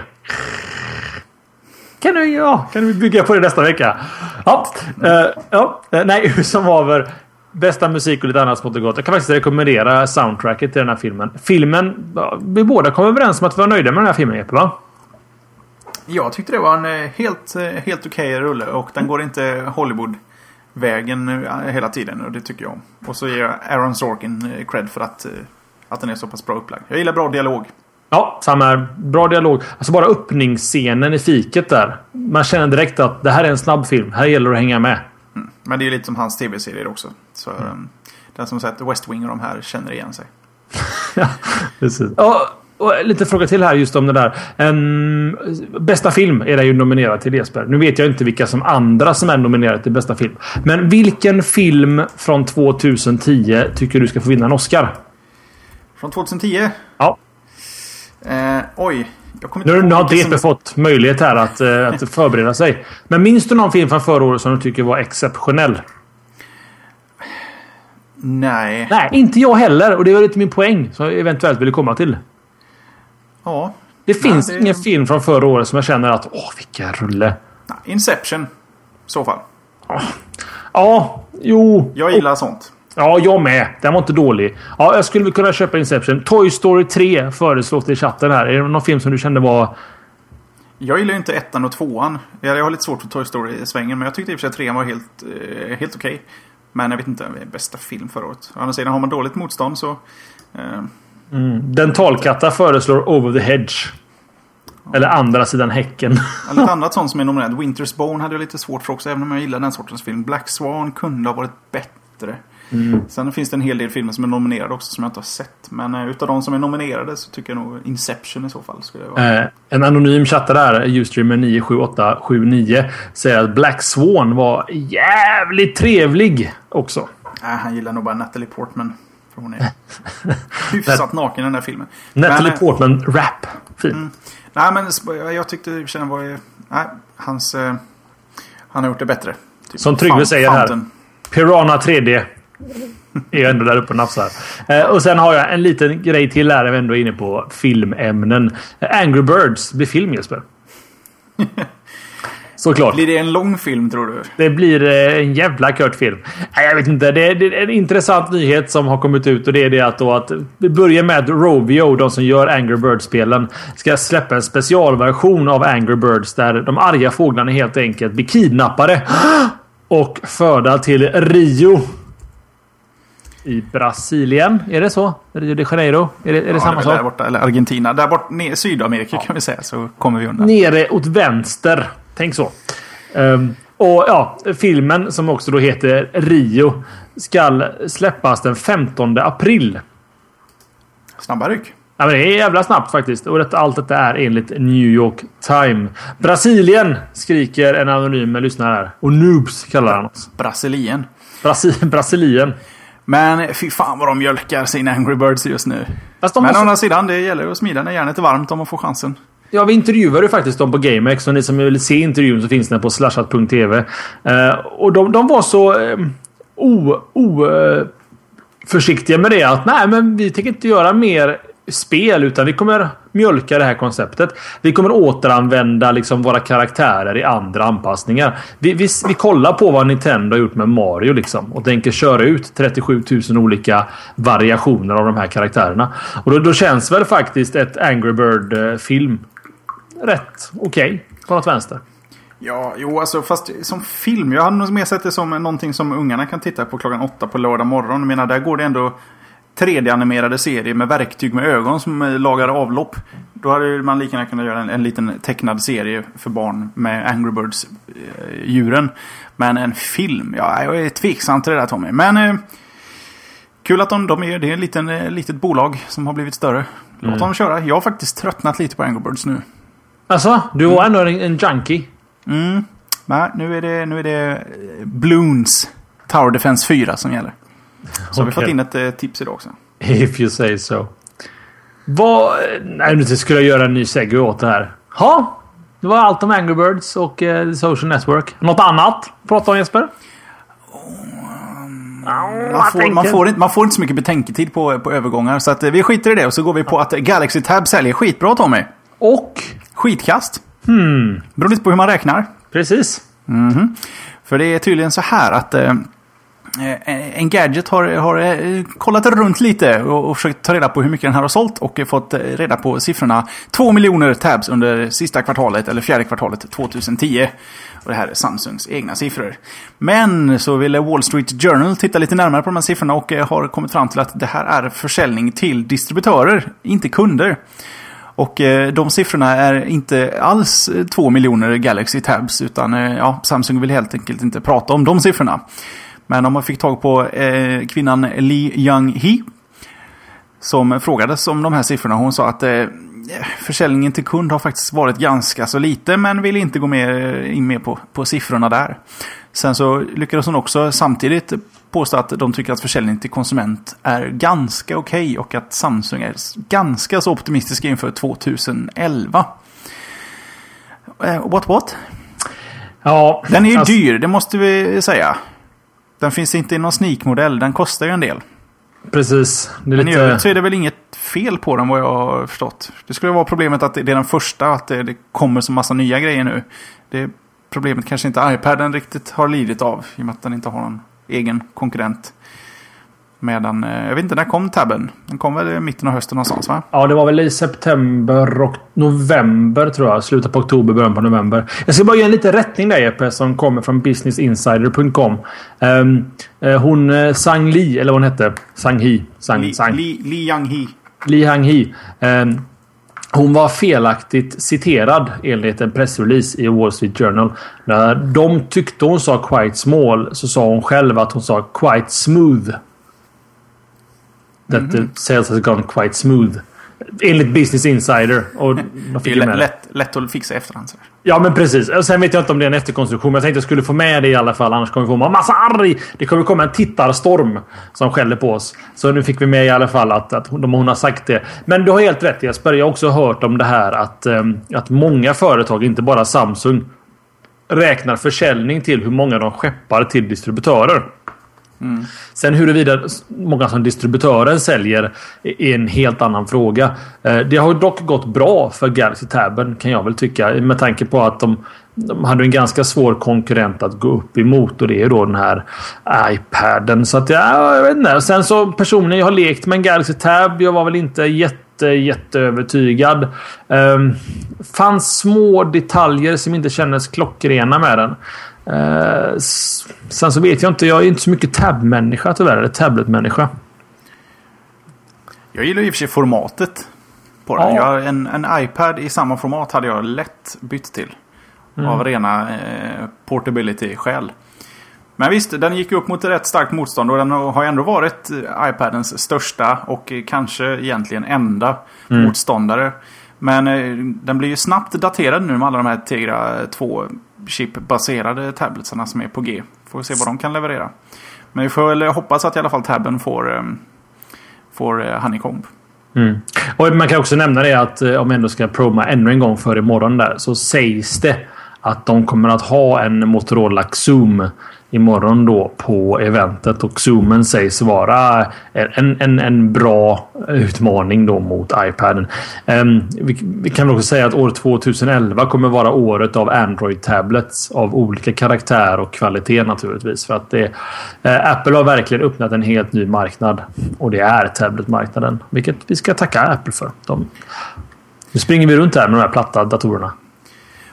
S3: Kan du, ja, kan du bygga på det nästa vecka? Ja, eh, ja eh, nej, som haver. Bästa musik och lite annat smått och gott. Jag kan faktiskt rekommendera soundtracket till den här filmen. Filmen, vi båda kom överens om att vi var nöjda med den här filmen Jeppe, va?
S2: Jag tyckte det var en eh, helt, eh, helt okej rulle och den går inte Hollywood-vägen eh, hela tiden och det tycker jag om. Och så ger jag Aaron Sorkin cred för att, att den är så pass bra upplagd. Jag gillar bra dialog.
S3: Ja, samma här. Bra dialog. Alltså bara öppningsscenen i fiket där. Man känner direkt att det här är en snabb film. Här gäller det att hänga med.
S2: Men det är lite som hans tv-serier också. Så eh, den som sett West Wing och de här känner igen sig.
S3: Ja, precis. Och, och lite fråga till här just om det där. Ehm, bästa film är det ju nominerad till Jesper. Nu vet jag inte vilka som andra som är nominerade till bästa film. Men vilken film från 2010 tycker du ska få vinna en Oscar?
S2: Från 2010.
S3: Ja.
S2: Eh, oj.
S3: Nu, har inte Jesper
S2: som...
S3: fått möjlighet här att, eh, att förbereda sig. Men minns du någon film från förra året som du tycker var exceptionell?
S2: Nej.
S3: Nej, inte jag heller. Och det var lite min poäng som jag eventuellt ville komma till.
S2: Ja.
S3: Det finns
S2: det-
S3: ingen film från förra året som jag känner att åh, vilken rulle.
S2: Nej, Inception. I så fall.
S3: Ja, jo.
S2: Jag gillar sånt.
S3: Ja, jag med. Den var inte dålig. Ja, jag skulle kunna köpa Inception. Toy Story 3 föreslås i chatten här. Är det någon film som du kände var...
S2: Jag gillar ju inte ettan och tvåan. Jag har lite svårt för Toy Story-svängen. Men jag tyckte i och för sig att trean var helt, eh, helt okej. Men jag vet inte, bästa film förra året. Å andra sidan, har man dåligt motstånd så... Eh,
S3: Dentalkatta föreslår Over the Hedge. Eller andra sidan häcken.
S2: Ja, Lite annat sånt som är nominerat. Winter's Bone hade jag lite svårt för också, även om jag gillar den sortens film. Black Swan kunde ha varit bättre. Sen finns det en hel del filmer som är nominerade också som jag inte har sett. Men uh, utav de som är nominerade så tycker jag nog Inception i så fall skulle vara.
S3: Eh, en anonym chattare här, Ustreamer 97879, säger att Black Swan var jävligt trevlig också.
S2: Äh, han gillar nog bara Natalie Portman. För hon är hyfsat naken i den där filmen.
S3: Natalie
S2: eh,
S3: Portman, rap. Fin.
S2: Nej men jag tyckte i och var... Nej, hans... eh, han har gjort det bättre. Typ
S3: Som Tryggve säger här. Piranha 3D. Är ju ändå där uppe och nafsar. Eh, och sen har jag en liten grej till här. Jag är ändå inne på filmämnen. Angry Birds blir film Jesper. Såklart.
S2: Blir det en lång film tror du?
S3: Det blir eh, en jävla kört film. Nej, jag vet inte. Det är, det är en intressant nyhet som har kommit ut och det är det att, då att vi börjar med att Rovio, de som gör Angry Birds-spelen, ska släppa en specialversion av Angry Birds där de arga fåglarna helt enkelt blir kidnappade och förda till Rio. I Brasilien. Är det så? Rio de Janeiro? Är det, är det
S2: Ja,
S3: samma sak?
S2: borta, eller Argentina. Där bort, ner, Sydamerika kan vi säga, så kommer vi undan.
S3: Nere åt vänster. Tänk så. Ehm, och ja, filmen som också då heter Rio ska släppas den 15 april.
S2: Snabba ryck.
S3: Ja, men det är jävla snabbt faktiskt. Och detta, allt detta är enligt New York Time. Brasilien skriker en anonym lyssnare här. Och noobs kallar han oss.
S2: Brasilien.
S3: Brasi Brasilien.
S2: Men fy fan vad de mjölkar sin Angry Birds just nu. Men å
S3: måste...
S2: andra sidan, det gäller att smida när järnet är varmt om man får chansen.
S3: Ja, vi intervjuade ju faktiskt dem på GameX. Och ni som vill se intervjun så finns den på slashat.tv. Eh, och de, de var så eh, o, o, eh, försiktiga med det att nej, men vi tänker inte göra mer spel utan vi kommer mjölka det här konceptet. Vi kommer återanvända liksom våra karaktärer i andra anpassningar. Vi, vi, vi kollar på vad Nintendo har gjort med Mario liksom och tänker köra ut 37 000 olika variationer av de här karaktärerna. Och då, då känns väl faktiskt ett Angry Bird-film eh, rätt okej okay, på något vänster.
S2: Ja, jo, alltså fast som film. Jag hade nog mer sett det som någonting som ungarna kan titta på klockan åtta på lördag morgon. Jag menar, där går det ändå 3D-animerade serier med verktyg med ögon som eh, lagar avlopp. Då hade man lika gärna kunnat göra en, en liten tecknad serie för barn med Angry Birds-djuren. Men en film, ja, jag är tveksam till det där Tommy. Men eh, kul att de, de är, det är ett liten, eh, litet bolag som har blivit större. Låt
S3: Mm.
S2: dem köra. Jag har faktiskt tröttnat lite på Angry Birds nu.
S3: Alltså, du var ändå en, en junkie.
S2: Mm. Nej, nu är det, nu är det eh, Bloons Tower Defense 4 som gäller. Så har vi fått in ett eh, tips idag också.
S3: If you say so. Vad... Nej, nu skulle jag göra en ny segway åt det här. Ja, det var allt om Angry Birds och eh, Social Network. Något annat? Prata om Jesper?
S2: Man får, man, får inte, man får inte så mycket betänketid på, på övergångar. Så att, eh, vi skiter i det och så går vi på att Galaxy Tab säljer skitbra Tommy.
S3: Och...
S2: Skitkast.
S3: Hmm.
S2: Beror lite på hur man räknar.
S3: Precis.
S2: Mhm. För det är tydligen så här att eh, eh, en gadget har, har eh, kollat runt lite och, och försökt ta reda på hur mycket den här har sålt och eh, fått reda på siffrorna. 2 miljoner tabs under sista kvartalet eller fjärde kvartalet 2010. Och det här är Samsungs egna siffror. Men så ville Wall Street Journal titta lite närmare på de här siffrorna och har kommit fram till att det här är försäljning till distributörer, inte kunder. Och eh, de siffrorna är inte alls eh, 2 miljoner Galaxy Tabs utan eh, ja, Samsung vill helt enkelt inte prata om de siffrorna. Men om man fick tag på eh, kvinnan Lee Young-hee som frågades om de här siffrorna. Hon sa att eh, försäljningen till kund har faktiskt varit ganska så lite men vill inte gå mer, in mer på, på siffrorna där. Sen så lyckades hon också samtidigt påstå att de tycker att försäljningen till konsument är ganska okej och att Samsung är ganska så optimistiska inför 2011. Eh, what what?
S3: Ja.
S2: Den är ju
S3: alltså,
S2: dyr, det måste vi säga. Den finns inte i någon sneak-modell, den kostar ju en del.
S3: Precis. Det är
S2: Men i övrigt så är det väl inget fel på den vad jag har förstått. Det skulle vara problemet att det är den första, att det, det kommer så massa nya grejer nu. Det problemet kanske inte iPaden riktigt har lidit av, i och med att den inte har någon egen konkurrent. Medan, eh, jag vet inte, när kom tabben? Den kom väl i mitten av hösten någonstans va?
S3: Ja, det var väl i september och november tror jag. Slutet på oktober, början på november. Jag ska bara göra en liten rättning där Jeppe, som kommer från businessinsider.com. Um, hon eh, Sang Li, eller vad hon hette. Sang Hi. Sang,
S2: Li,
S3: Sang.
S2: Li, Li Yang-hee.
S3: Li Hang Hi. Ehm, hon var felaktigt citerad enligt en pressrelease i Wall Street Journal. När de tyckte hon sa quite small så sa hon själv att hon sa quite smooth. That the sales has gone quite smooth. Enligt Business Insider. Och de
S2: Det är lätt, lätt, lätt att fixa i efterhand. sådär.
S3: Ja men precis. Sen vet jag inte om det är en efterkonstruktion. Men jag tänkte jag skulle få med det i alla fall. Annars kommer vi få en massa arg. Det kommer komma en tittarstorm som skäller på oss. Så nu fick vi med i alla fall att, att hon, hon har sagt det. Men du har helt rätt Jesper. Jag har också hört om det här att, ehm, att många företag, inte bara Samsung, räknar försäljning till hur många de skeppar till distributörer. Mm. Sen huruvida många som distributören säljer är en helt annan fråga. Eh, det har dock gått bra för Galaxy Taben kan jag väl tycka. Med tanke på att de, de hade en ganska svår konkurrent att gå upp emot och det är då den här iPaden. Så att ja, jag vet inte. Sen så personligen, jag har lekt med en Galaxy Tab. Jag var väl inte jätte jätteövertygad. Um, fanns små detaljer som inte kändes klockrena med den. Uh, sen så vet jag inte. Jag är inte så mycket tab-människa tyvärr. Eller tablet-människa.
S2: Jag gillar i och för sig formatet på den. Ja. Jag, en, en iPad i samma format hade jag lätt bytt till. Mm. Av rena eh, portability-skäl. Men visst, den gick upp mot rätt starkt motstånd och den har ändå varit eh, iPadens största och kanske egentligen enda mm. motståndare. Men eh, den blir ju snabbt daterad nu med alla de här Tegra 2 chipbaserade tabletsarna som är på G. Får vi se vad de kan leverera. Men vi får väl hoppas att i alla fall tabben får, eh, får eh, Honeycomb.
S3: Mm. Och man kan också nämna det att eh, om jag ändå ska proma ännu en gång för imorgon där så sägs det att de kommer att ha en Motorola Zoom imorgon då på eventet och zoomen sägs vara en, en, en bra utmaning då mot iPaden. Um, vi, vi, kan också säga att år 2011 kommer vara året av Android tablets av olika karaktär och kvalitet naturligtvis. För att det, uh, Apple har verkligen öppnat en helt ny marknad och det är tabletmarknaden. Vilket vi ska tacka Apple för. De, nu springer vi runt här med de här platta datorerna.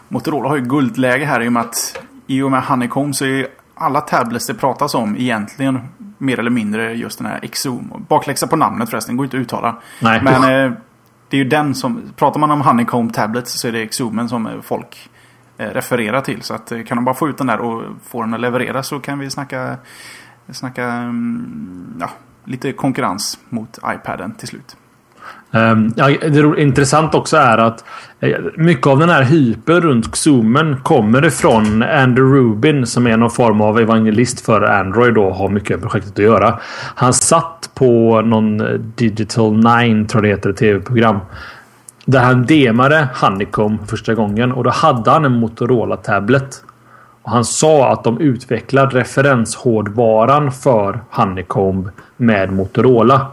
S2: Motorola har ju guldläge här i och med att i och med Honeycomb så är alla tablets det pratas om egentligen mer eller mindre just den här Exoom. Bakläxa på namnet förresten, går inte att uttala. Nej. Men eh, det är ju den som, pratar man om Honeycomb tablets så är det Exoomen som folk eh, refererar till. Så att eh, kan de bara få ut den där och få den att leverera så kan vi snacka, snacka mm, ja, lite konkurrens mot iPaden till slut.
S3: Ehm, ja, det intressant också är att eh, mycket av den här hyper runt zoomen kommer ifrån Andrew Rubin som är någon form av evangelist för Android och har mycket med projektet att göra. Han satt på någon eh, Digital 9 tror jag det heter, tv-program. Där han demade Honeycomb första gången och då hade han en Motorola Tablet. Och han sa att de utvecklar referenshårdvaran för Honeycomb med Motorola.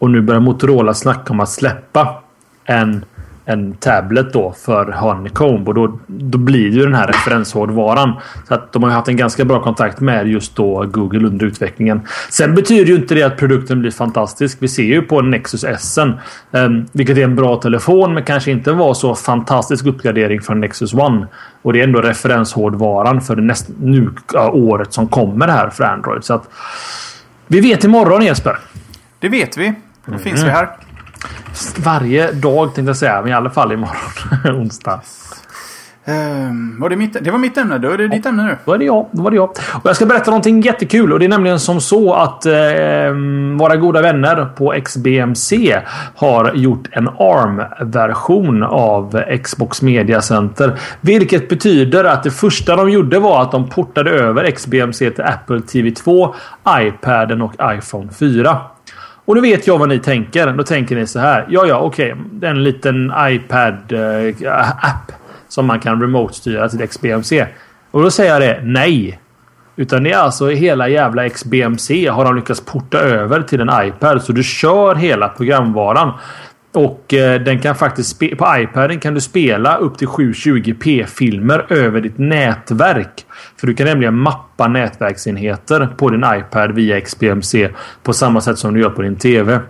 S3: Och nu börjar Motorola snacka om att släppa en, en tablet då för Honeycomb. Och då, då blir det ju den här referenshårdvaran. Så att de har haft en ganska bra kontakt med just då Google under utvecklingen. Sen betyder ju inte det att produkten blir fantastisk. Vi ser ju på Nexus S. Um, ehm, vilket är en bra telefon men kanske inte var så fantastisk uppgradering från Nexus One. Och det är ändå referenshårdvaran för det näst, nu, året som kommer här för Android. Så att vi vet imorgon Jesper.
S2: Det vet vi. Då mm. finns vi här.
S3: Varje dag tänkte jag säga, men i alla fall imorgon. onsdag.
S2: Um, var det, mitt, det var mitt ämne. Då är det ditt ämne nu.
S3: Då är det jag. Då var det jag. Och jag ska berätta någonting jättekul. Och det är nämligen som så att eh, våra goda vänner på XBMC har gjort en ARM-version av Xbox Media Center. Vilket betyder att det första de gjorde var att de portade över XBMC till Apple TV2, iPaden och iPhone 4. Och nu vet jag vad ni tänker. Då tänker ni så här. Ja, ja, okej. Okay. En liten iPad-app eh, som man kan remote-styra till XBMC. Och då säger jag det. Nej. Utan det är alltså hela jävla XBMC har de lyckats porta över till en iPad. Så du kör hela programvaran. Och eh, den kan faktiskt på iPaden kan du spela upp till 720p filmer över ditt nätverk. För du kan nämligen mappa nätverksenheter på din iPad via XBMC på samma sätt som du gör på din TV.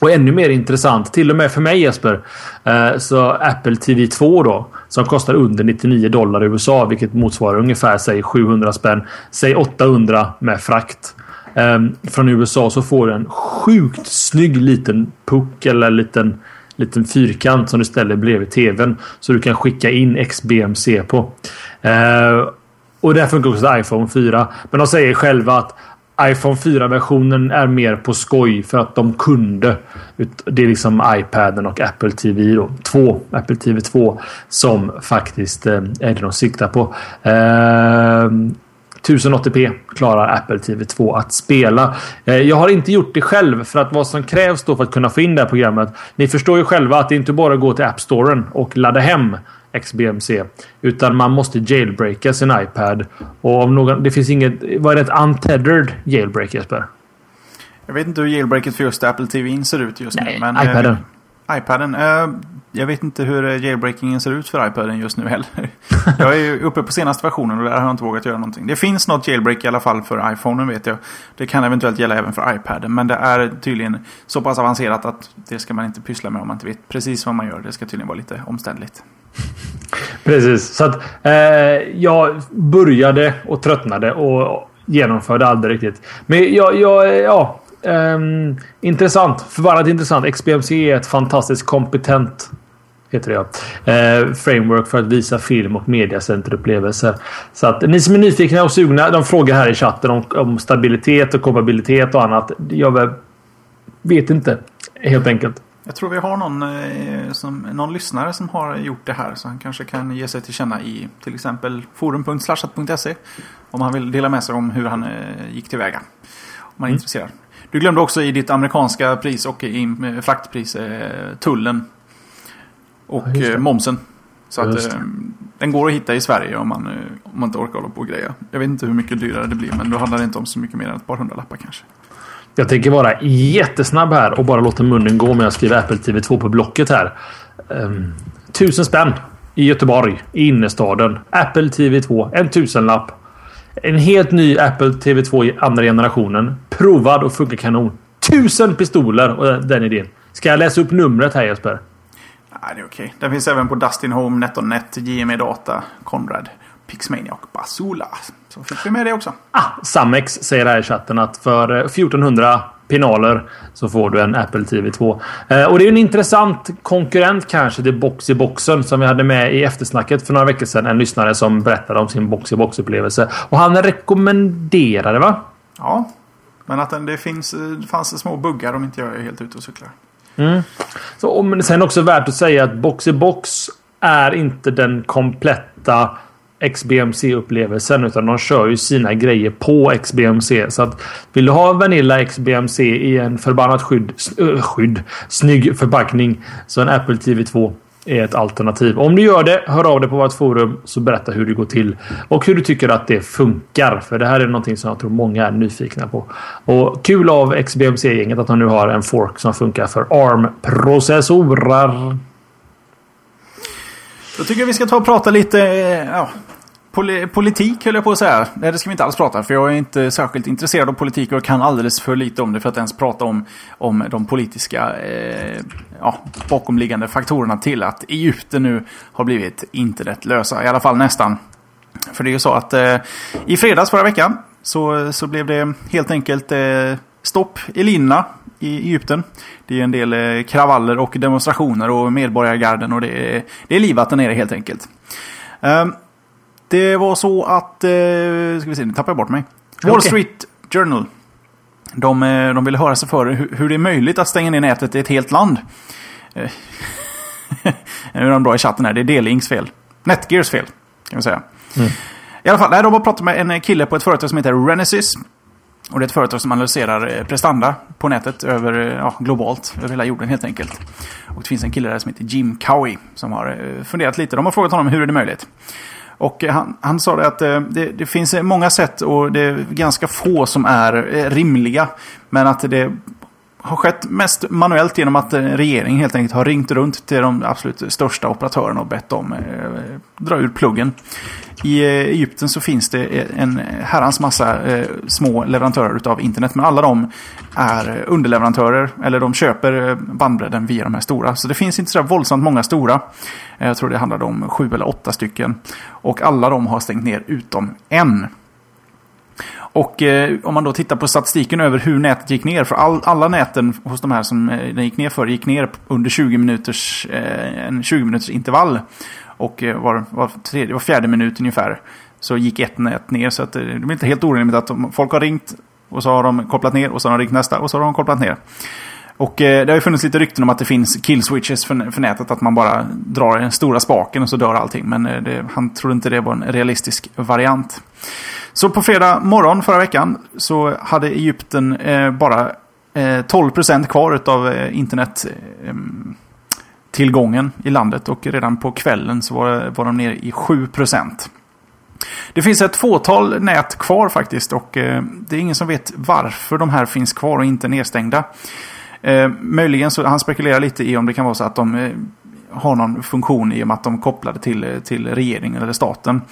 S3: Och ännu mer intressant, till och med för mig Jesper, eh, så Apple TV 2 då, som kostar under 99 dollar i USA, vilket motsvarar ungefär säg 700 spänn, säg 800 med frakt. Ehm, från USA så får du en sjukt snygg liten puck eller liten, liten fyrkant som du ställer bredvid tvn. Så du kan skicka in XBMC på. Ehm, och det funkar också iPhone 4. Men de säger själva att iPhone 4-versionen är mer på skoj för att de kunde. Det är liksom iPaden och Apple TV då. 2, Apple TV 2 som faktiskt är det de siktar på. Ehm, Uh, 1080p klarar Apple TV 2 att spela. Eh, jag har inte gjort det själv för att vad som krävs då för att kunna få in det här programmet. Ni förstår ju själva att det inte bara går till App Storen och ladda hem XBMC. Utan man måste jailbreaka sin iPad. Och om någon, det finns inget... Vad är det? Ett untethered jailbreak Jesper?
S2: Jag vet inte hur jailbreaket för just Apple TV ser ut just
S3: Nej,
S2: nu. Men,
S3: iPaden.
S2: IPaden. Eh, jag vet inte hur eh, jailbreakingen ser ut för iPaden just nu heller. jag är ju uppe på senaste versionen och där har jag inte vågat göra någonting. Det finns något jailbreak i alla fall för iPhonen vet jag. Det kan eventuellt gälla även för iPaden. Men det är tydligen så pass avancerat att det ska man inte pyssla med om man inte vet precis vad man gör. Det ska tydligen vara lite omständligt.
S3: Precis. Så att eh, jag började och tröttnade och genomförde aldrig riktigt. Men jag, jag ja. Um, intressant. Förbannat intressant. XBMC är ett fantastiskt kompetent heter det ja. Eh, framework för att visa film och mediacenterupplevelser. Så att ni som är nyfikna och sugna, de frågar här i chatten om, om stabilitet och kompabilitet och annat. Jag vet inte helt enkelt.
S2: Jag tror vi har någon, eh, som, någon lyssnare som har gjort det här. Så han kanske kan ge sig till känna i till exempel forum.slashat.se. Om han vill dela med sig om hur han eh, gick tillväga. Om man är mm. intresserad. Du glömde också i ditt amerikanska pris och i eh, fraktpris eh, tullen. Och ja, momsen. Så att eh, den går att hitta i Sverige om man, om man inte orkar hålla på och greja. Jag vet inte hur mycket dyrare det blir men då handlar det inte om så mycket mer än ett par hundralappar kanske.
S3: Jag tänker vara jättesnabb här och bara låta munnen gå med att skriva Apple TV 2 på blocket här. Um, tusen spänn i Göteborg, i innerstaden. Apple TV 2, en tusenlapp. En helt ny Apple TV 2 i andra generationen. Provad och funkar kanon. Tusen pistoler och den idén. Ska jag läsa upp numret här Jesper?
S2: Nej, det är okej. Den finns även på Dustin Home, NetOnNet, JME Data, Conrad, Pixmania och Basula. Så fick vi med det också.
S3: Ah, Samex säger här i chatten att för 1400 eh, pinaler så får du en Apple TV 2. Eh, och det är en intressant konkurrent kanske till box i boxen som vi hade med i eftersnacket för några veckor sedan. En lyssnare som berättade om sin box i box upplevelse. Och han rekommenderade va?
S2: Ja, men att det finns, det fanns små buggar om inte jag är helt ute och cyklar.
S3: Mm. Så, men sen också värt att säga att box i box är inte den kompletta XBMC-upplevelsen utan de kör ju sina grejer på XBMC. Så att vill du ha Vanilla XBMC i en förbannat skydd, äh, skydd, snygg förpackning så en Apple TV 2 är ett alternativ. Om du gör det, hör av dig på vårt forum så berätta hur det går till och hur du tycker att det funkar. För det här är någonting som jag tror många är nyfikna på. Och kul av XBMC-gänget att de nu har en fork som funkar för ARM-processorer.
S2: Då tycker jag vi ska ta och prata lite eh, ja, Poli politik höll jag på att säga. Nej, det ska vi inte alls prata för jag är inte särskilt intresserad av politik och kan alldeles för lite om det för att ens prata om, om de politiska eh, ja, bakomliggande faktorerna till att Egypten nu har blivit internetlösa. I alla fall nästan. För det är ju så att eh, i fredags förra veckan så, så blev det helt enkelt eh, stopp i Linna i Egypten. Det är en del eh, kravaller och demonstrationer och medborgargarden och det är, det är livat där nere helt enkelt. Um, det var så att... Eh, ska vi se, nu tappar jag bort mig. Wall okay. Street Journal. De, eh, de ville höra sig för hur, hur det är möjligt att stänga ner nätet i ett helt land. Eh, nu är de bra i chatten här. Det är Delings fel. Netgears fel, kan vi säga. Mm. I alla fall, de har pratat med en kille på ett företag som heter Renesys. Och det är ett företag som analyserar eh, prestanda på nätet över, ja, globalt, över hela jorden helt enkelt. Och det finns en kille där som heter Jim Cowie som har funderat lite. De har frågat honom hur är det möjligt. Och eh, han, han sa det att eh, det, det, finns eh, många sätt och det är ganska få som är rimliga. Men att det har skett mest manuellt genom att eh, regeringen helt enkelt har ringt runt till de absolut största operatörerna och bett dem eh, dra ur pluggen. I eh, Egypten så finns det en herrans massa små leverantörer av internet. Men alla de är underleverantörer. Eller de köper bandbredden via de här stora. Så det finns inte så våldsamt många stora. Jag tror det handlade om sju eller åtta stycken. Och alla de har stängt ner utom en. Och eh, om man då tittar på statistiken över hur nätet gick ner. För all, alla näten hos de här som eh, den gick ner för gick ner under 20 minuters, eh, en 20 minuters intervall. Och eh, var, var, tredje, var fjärde minut ungefär så gick ett nät ner. Så att, eh, det blir inte helt orimligt att folk har ringt och så har de kopplat ner och så har de ringt nästa och så har de kopplat ner. Och eh, det har ju funnits lite rykten om att det finns kill switches för, för nätet. Att man bara drar den stora spaken och så dör allting. Men eh, det, han trodde inte det var en realistisk variant. Så på fredag morgon förra veckan så hade Egypten eh, bara eh, 12% kvar av eh, internet eh, mm, tillgången i landet och redan på kvällen så var, var de nere i 7% Det finns ett fåtal nät kvar faktiskt och eh, det är ingen som vet varför de här finns kvar och inte nedstängda. Eh, möjligen så han spekulerar lite i om det kan vara så att de eh, har någon funktion i och med att de är kopplade till, eh, till regeringen eller staten.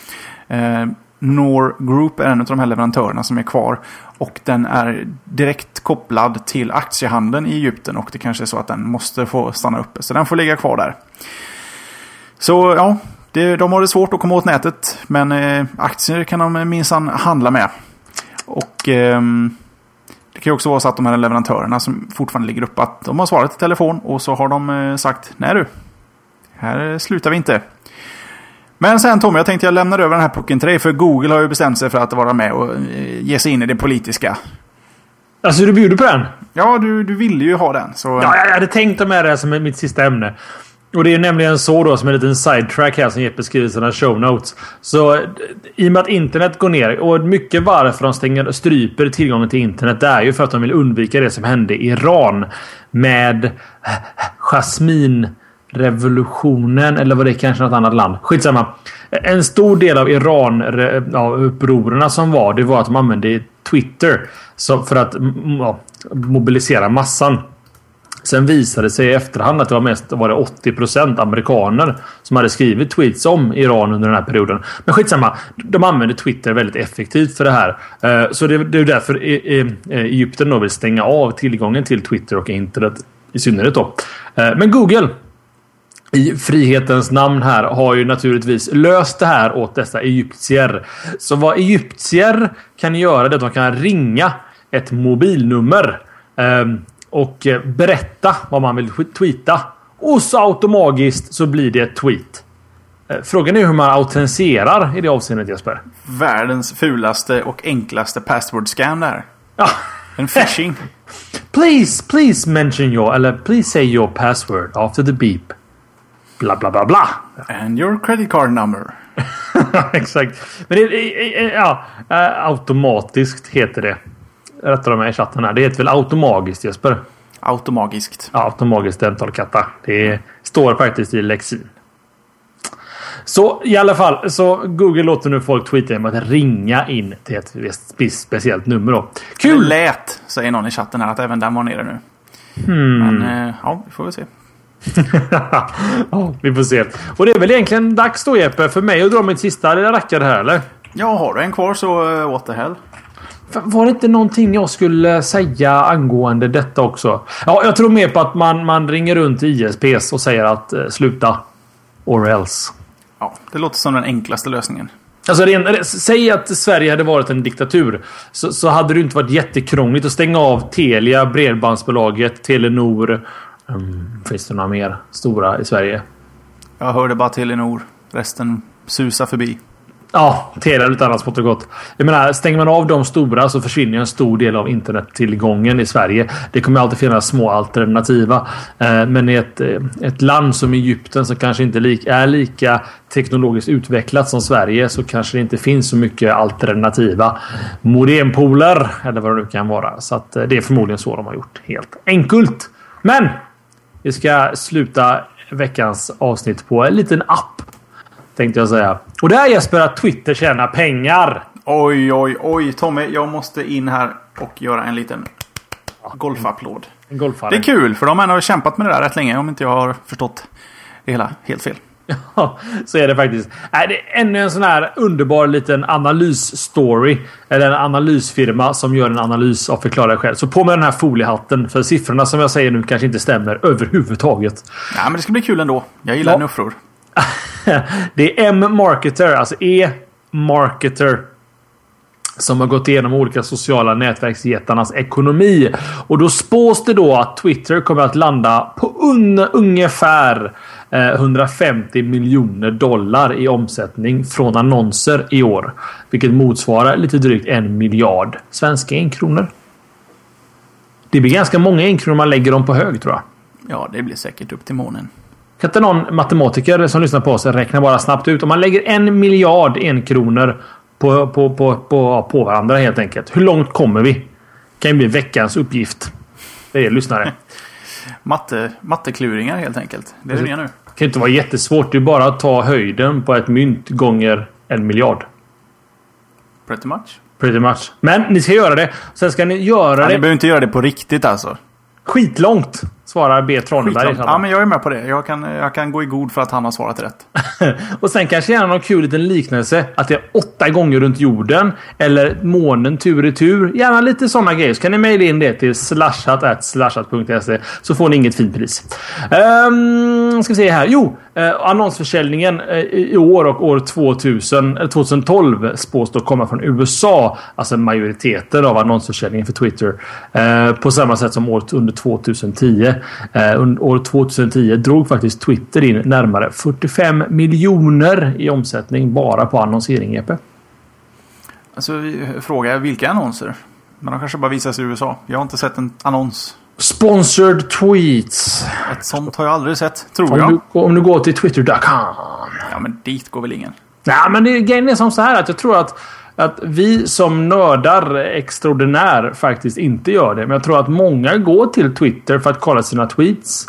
S2: Eh, Nor Group är en av de här leverantörerna som är kvar. Och den är direkt kopplad till aktiehandeln i Egypten och det kanske är så att den måste få stanna uppe. Så den får ligga kvar där. Så ja, det, de har det svårt att komma åt nätet. Men eh, aktier kan de minsann handla med. Och eh, kan ju också vara så att de här leverantörerna som fortfarande ligger uppe, att de har svarat i telefon och så har de eh, sagt nej du, här slutar vi inte. Men sen Tommy, jag tänkte jag lämnar över den här pucken till dig. För Google har ju bestämt sig för att vara med och eh, ge sig in i det politiska.
S3: Alltså du bjuder på den?
S2: Ja, du, du ville ju ha den. Så...
S3: Ja, jag hade tänkt ta med det som mitt sista ämne. Och det är nämligen så då som en liten sidetrack här som Jeppe skriver i sina show notes. Så eh, i och med att internet går ner och mycket varför de stänger och stryper tillgången till internet. Det är ju för att de vill undvika det som hände i Iran. Med Jasmin revolutionen eller var det kanske något annat land? Skitsamma. En stor del av Iran-upprorerna som var, det var att de använde Twitter för att ja, mobilisera massan. Sen visade det sig i efterhand att det var mest var det 80% amerikaner som hade skrivit tweets om Iran under den här perioden. Men skitsamma. De använder Twitter väldigt effektivt för det här. Eh, så det är därför eh, Egypten då vill stänga av tillgången till Twitter och internet i synnerhet då. Eh, men Google i frihetens namn här har ju naturligtvis löst det här åt dessa egyptier. Så vad egyptier kan göra det är att de kan ringa ett mobilnummer ehm, och berätta vad man vill tweeta. Och så automatiskt så blir det ett tweet. Eh, frågan är hur man autentiserar i det avseendet Jesper.
S2: Världens fulaste och enklaste password scam där. Ja. En phishing.
S3: please, please mention your, eller please say your password after the beep bla bla bla bla.
S2: And your credit card number.
S3: Exakt. Men det, ja, eh, automatiskt heter det. Rättar mig i chatten här. Det heter väl automagiskt Jesper?
S2: Automagiskt.
S3: Ja, automagiskt dentalkatta. Det står faktiskt i lexin. Så i alla fall, så Google låter nu folk tweeta genom att ringa in till ett speciellt nummer då.
S2: Kul! Det lät, säger någon i chatten här, att även den var nere nu. Hmm. Men eh, ja, vi får väl se
S3: oh, vi får se. Och det är väl egentligen dags då Jeppe för mig att dra mitt sista rackare här eller?
S2: Ja, har du en kvar så uh, what the hell.
S3: Var det inte någonting jag skulle säga angående detta också? Ja, jag tror mer på att man, man ringer runt till ISPs och säger att uh, sluta. Or else.
S2: Ja, det låter som den enklaste lösningen.
S3: Alltså, ren, säg att Sverige hade varit en diktatur. Så, så hade det inte varit jättekrångligt att stänga av Telia, Bredbandsbolaget, Telenor Um, finns det några mer stora i Sverige?
S2: Jag hörde bara Telenor. Resten susar förbi.
S3: Ja, Telia lite annat smått och gott. Jag menar, stänger man av de stora så försvinner en stor del av internettillgången i Sverige. Det kommer alltid finnas små alternativa. Eh, men i ett, eh, ett land som Egypten som kanske inte är lika teknologiskt utvecklat som Sverige så kanske det inte finns så mycket alternativa modempooler eller vad det nu kan vara. Så att eh, det är förmodligen så de har gjort helt enkelt. Men vi ska sluta veckans avsnitt på en liten app. Tänkte jag säga. Och det är Jesper att Twitter tjänar pengar.
S2: Oj, oj, oj. Tommy, jag måste in här och göra en liten golfapplåd.
S3: En golfare.
S2: Det är kul, för de har kämpat med det där rätt länge om inte jag har förstått det hela helt fel.
S3: Ja, så är det faktiskt. Äh, det är ännu en sån här underbar liten analysstory. Eller en analysfirma som gör en analys av Förklara själv. Så på med den här foliehatten. För siffrorna som jag säger nu kanske inte stämmer överhuvudtaget.
S2: Ja, men det ska bli kul ändå. Jag gillar ja. nuffror.
S3: det är M-Marketer, alltså E-Marketer som har gått igenom olika sociala nätverksjättarnas ekonomi. Och då spås det då att Twitter kommer att landa på un ungefär eh, 150 miljoner dollar i omsättning från annonser i år. Vilket motsvarar lite drygt en miljard svenska enkronor. Det blir ganska många enkronor man lägger dem på hög tror jag.
S2: Ja, det blir säkert upp till månen.
S3: Kan inte någon matematiker som lyssnar på oss räkna bara snabbt ut? Om man lägger en miljard enkronor på, på, på, på, på varandra helt enkelt. Hur långt kommer vi? Kan ju bli veckans uppgift. Det är lyssnare.
S2: Matte, mattekluringar helt enkelt. Det är det nu.
S3: Det kan inte vara jättesvårt. Det är bara att ta höjden på ett mynt gånger en miljard.
S2: Pretty much.
S3: Pretty much. Men ni ska göra det. Sen ska ni göra
S2: Ja, ni
S3: det
S2: behöver inte göra det på riktigt alltså.
S3: skitlångt. Svarar B. Traneberg.
S2: Ja, men jag är med på det. Jag kan, jag kan gå i god för att han har svarat rätt.
S3: Och sen kanske gärna någon kul liten liknelse. Att det är åtta gånger runt jorden. Eller månen tur i tur. Gärna lite sådana grejer. Så kan ni mejla in det till slashat.slashat.se så får ni inget fint pris. Um, ska vi se här. Jo, eh, annonsförsäljningen eh, i år och år 2000, eh, 2012 spås då komma från USA. Alltså majoriteten av annonsförsäljningen för Twitter. Eh, på samma sätt som året under 2010. Eh, under år 2010 drog faktiskt Twitter in närmare 45 miljoner i omsättning bara på annonsering, Jeppe.
S2: Alltså, vi frågar vilka annonser? Men de kanske bara visas i USA. Jag har inte sett en annons.
S3: Sponsored tweets.
S2: Ett sånt har jag aldrig sett, tror
S3: Om
S2: jag.
S3: du, om du går till twitter.com.
S2: Ja, men dit går väl ingen.
S3: Nej, men det, grejen är som så här att jag tror att, att vi som nördar extraordinär faktiskt inte gör det. Men jag tror att många går till Twitter för att kolla sina tweets.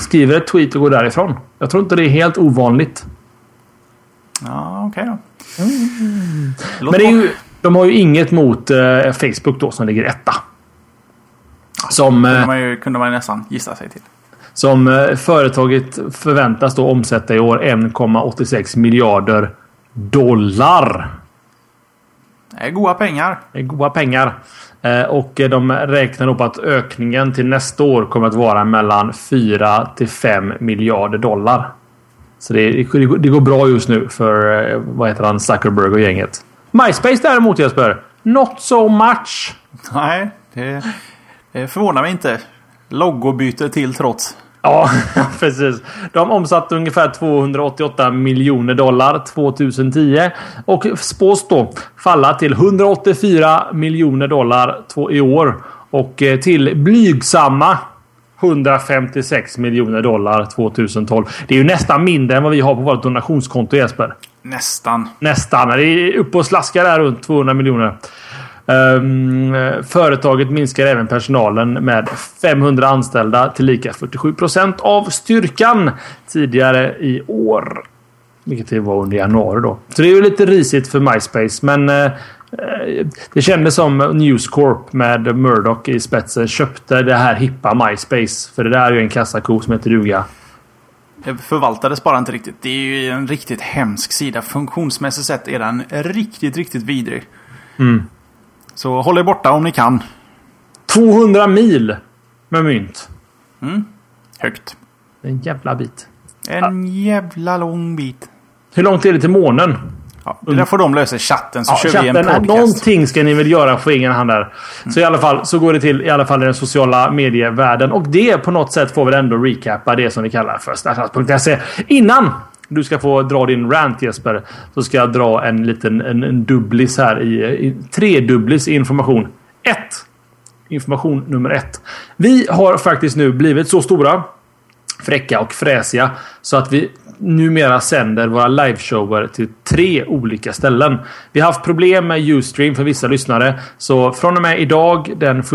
S3: Skriver ett tweet och går därifrån. Jag tror inte det är helt ovanligt.
S2: Ja, okej då. Låt
S3: Men det är ju, de har ju inget mot eh, Facebook då som ligger etta. Som,
S2: kunde
S3: eh,
S2: man, ju, kunde man nästan gissa sig till.
S3: som eh, företaget förväntas då omsätta i år 1,86 miljarder dollar.
S2: Det är goda pengar.
S3: Det är goda pengar. Eh, Och de räknar på att ökningen till nästa år kommer att vara mellan 4 till 5 miljarder dollar. Så det, det, går bra just nu för, eh, vad heter han, Zuckerberg och gänget. MySpace däremot Jesper. Not so much.
S2: Nej, det, det förvånar mig inte. Logobyte till trots.
S3: Ja, precis. De omsatte ungefär 288 miljoner dollar 2010 och spås då falla till 184 miljoner dollar i år och eh, till blygsamma 156 miljoner dollar 2012. Det är ju nästan mindre än vad vi har på vårt donationskonto Jesper.
S2: Nästan.
S3: Nästan. Det är uppe och slaskar där runt 200 miljoner. Ehm, företaget minskar även personalen med 500 anställda till lika 47 procent av styrkan tidigare i år. Vilket det var under januari då. Så det är ju lite risigt för MySpace, men eh, eh, det kändes som News Corp med Murdoch i spetsen köpte det här hippa MySpace. För det där är ju en kassako som heter duga.
S2: Det förvaltades bara inte riktigt. Det är ju en riktigt hemsk sida. Funktionsmässigt sett är den riktigt, riktigt vidrig.
S3: Mm.
S2: Så håll er borta om ni kan.
S3: 200 mil med mynt.
S2: Högt.
S3: Det är en jävla bit.
S2: En jävla lång bit.
S3: Hur långt är det till månen?
S2: Ja, det där får de lösa i chatten så
S3: Ja,
S2: kör vi en
S3: chatten,
S2: podcast.
S3: någonting ska ni väl göra på egen hand där. Så i alla fall så går det till i alla fall i den sociala medievärlden. Och det på något sätt får väl ändå recappa det som vi kallar för startup.se. Innan du ska få dra din rant Jesper. Så ska jag dra en liten en, en dubblis här i, i tredubblis i information. 1. Information nummer ett. Vi har faktiskt nu blivit så stora fräcka och fräsiga. Så att vi numera sänder våra liveshower till tre olika ställen. Vi har haft problem med Ustream för vissa lyssnare. Så från och med idag den 1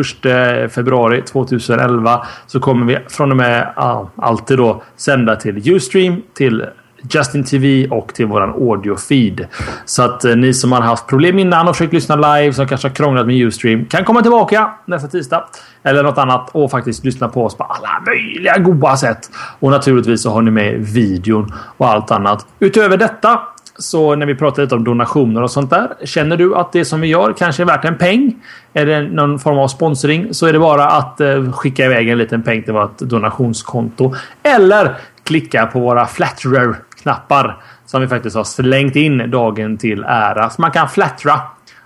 S3: februari 2011 så kommer vi från och med ja, alltid då sända till Ustream, till Justin TV och till våran audio feed. Så att eh, ni som har haft problem innan och försökt lyssna live som kanske har krånglat med Ustream kan komma tillbaka nästa tisdag. Eller något annat och faktiskt lyssna på oss på alla möjliga goda sätt. Och naturligtvis så har ni med videon och allt annat. Utöver detta så när vi pratar lite om donationer och sånt där. Känner du att det som vi gör kanske är värt en peng? Är det någon form av sponsring så är det bara att eh, skicka iväg en liten peng till vårt donationskonto. Eller klicka på våra knappar som vi faktiskt har slängt in dagen till ära. Så man kan flattra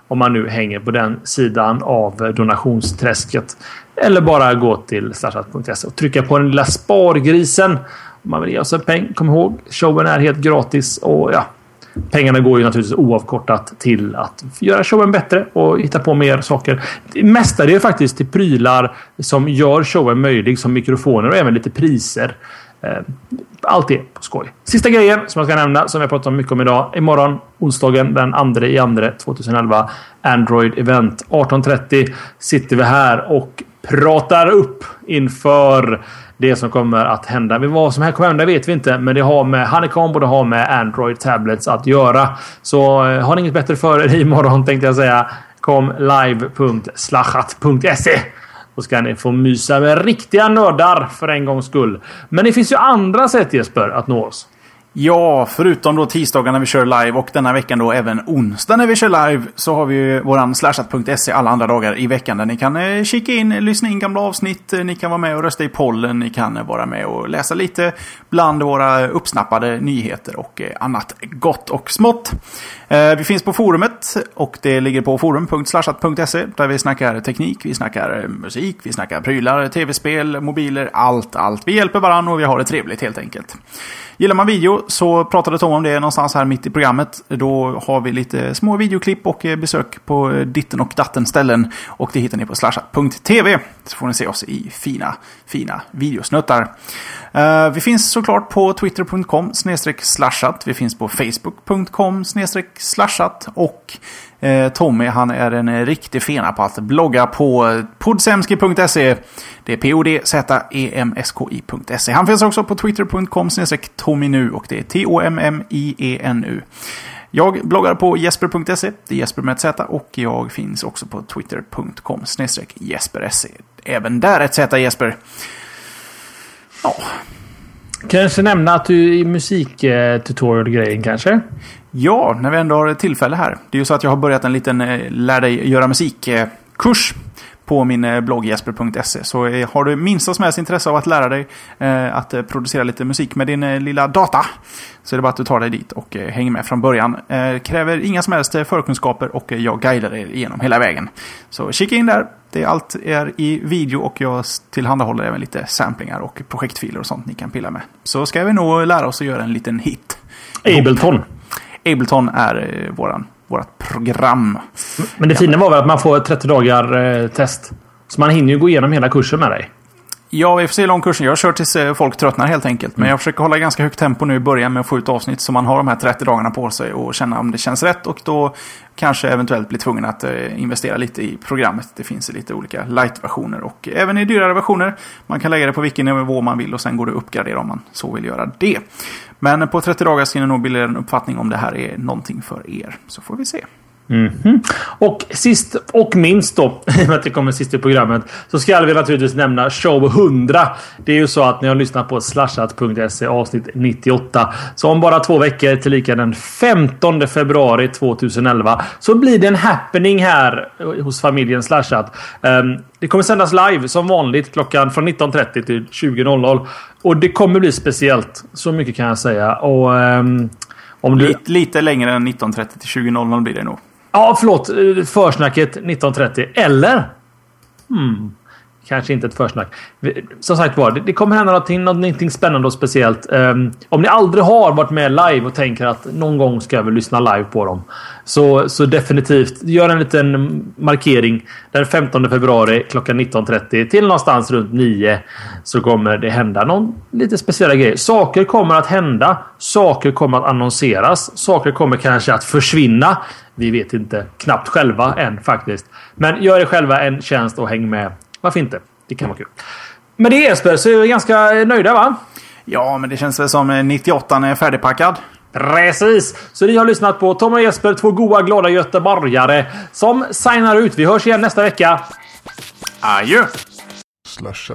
S3: om man nu hänger på den sidan av donationsträsket. Eller bara gå till slashat.se och trycka på den lilla spargrisen. Om man vill ge oss en peng. Kom ihåg, showen är helt gratis och ja, Pengarna går ju naturligtvis oavkortat till att göra showen bättre och hitta på mer saker. Det mesta är faktiskt till prylar som gör showen möjlig som mikrofoner och även lite priser. Eh, Allt är på skoj. Sista grejen som jag ska nämna, som jag pratat om mycket om idag. Imorgon, onsdagen den 2 i andra 2011. Android Event 18.30 sitter vi här och pratar upp inför det som kommer att hända. Men Vad som här kommer att hända vet vi inte, men det har med Honeycomb och det har med Android Tablets att göra. Så eh, har ni inget bättre för er imorgon tänkte jag säga. Kom live.slachat.se då ska ni få mysa med riktiga nördar för en gångs skull. Men det finns ju andra sätt Jesper att nå oss.
S2: Ja, förutom då tisdagar när vi kör live och denna veckan då även onsdag när vi kör live så har vi ju våran slashat.se alla andra dagar i veckan där ni kan eh, kika in, lyssna in gamla avsnitt, eh, ni kan vara med och rösta i pollen, ni kan eh, vara med och läsa lite bland våra uppsnappade nyheter och annat gott och smått. Vi finns på forumet och det ligger på forum.slashat.se där vi snackar teknik, vi snackar musik, vi snackar prylar, tv-spel, mobiler, allt, allt. Vi hjälper varandra och vi har det trevligt helt enkelt. Gillar man video så pratade Tom om det någonstans här mitt i programmet. Då har vi lite små videoklipp och eh, besök på eh, ditten och datten ställen. Och det hittar ni på slashat.tv. Så får ni se oss i fina, fina videosnuttar. Eh, vi finns såklart på twitter.com slashat. Vi finns på facebook.com slashat. Och eh, Tommy han är en riktig fena på att blogga på podsemski.se. Det är p-o-d-z-e-m-s-k-i.se. Han finns också på twitter.com tominu och det är T-O-M-M-I-E-N-U. Jag bloggar på jesper.se, det är Jesper med ett Z och jag finns också på twitter.com jesper.se. Även där ett Z Jesper.
S3: Ja. Kanske nämna att du är i musiktutorial-grejen kanske?
S2: Ja, när vi ändå har tillfälle här. Det är ju så att jag har börjat en liten eh, lär dig göra musik-kurs på min eh, blogg jesper.se. Så eh, har du minsta som helst intresse av att lära dig eh, att producera lite musik med din lilla data så är det bara att du tar dig dit och hänger med från början. Kräver inga som helst förkunskaper och jag guidar er igenom hela vägen. Så kika in där. Det allt är i video och jag tillhandahåller även lite samplingar och projektfiler och sånt ni kan pilla med. Så ska vi nog lära oss att göra en liten hit.
S3: Ableton.
S2: Ableton är våran vårt program.
S3: Men det fina var väl att man får 30 dagar eh, test. Så man hinner ju gå igenom hela kursen med dig.
S2: Ja, vi får se hur lång kursen Jag kör tills eh, folk tröttnar helt enkelt. Men mm. jag försöker hålla ganska högt tempo nu i början med att få ut avsnitt. Så man har de här 30 dagarna på sig och känna om det känns rätt. Och då kanske eventuellt blir tvungen att eh, investera lite i programmet. Det finns lite olika light-versioner och även i dyrare versioner. Man kan lägga det på vilken nivå man vill och sen går det att uppgradera om man så vill göra det. Men på 30 dagar ska ni nog bilda en uppfattning om det här är någonting för er. Så får vi se.
S3: Mm -hmm. Och sist och minst då, i och med att det kommer sist i programmet, så ska vi naturligtvis nämna show 100. Det är ju så att ni har lyssnat på slashat.se avsnitt 98. Så om bara två veckor, tillika den 15 februari 2011, så blir det en happening här eh, hos familjen Slashat. Um, det kommer sändas live som vanligt klockan från 19.30 till 20.00. Och det kommer bli speciellt. Så mycket kan jag säga. Och, um,
S2: om du... lite, lite längre än 19.30 till 20.00 blir det nog.
S3: Ja, förlåt. Försnacket 1930. Eller? Hmm. Kanske inte ett försnack. Som sagt var, det kommer hända någonting, någonting spännande och speciellt. Ehm, om ni aldrig har varit med live och tänker att någon gång ska jag väl lyssna live på dem. Så, så definitivt, gör en liten markering. Den 15 februari klockan 19.30 till någonstans runt 9 så kommer det hända någon lite speciella grejer. Saker kommer att hända. Saker kommer att annonseras. Saker kommer kanske att försvinna. Vi vet inte knappt själva än faktiskt. Men gör er själva en tjänst och häng med. Varför inte? Det kan vara kul. Med det Jesper så är vi ganska nöjda va?
S2: Ja, men det känns väl som 98 är färdigpackad.
S3: Precis! Så ni har lyssnat på Tom och Jesper, två goa glada göteborgare som signar ut. Vi hörs igen nästa vecka.
S2: Adjö!
S1: Slasha.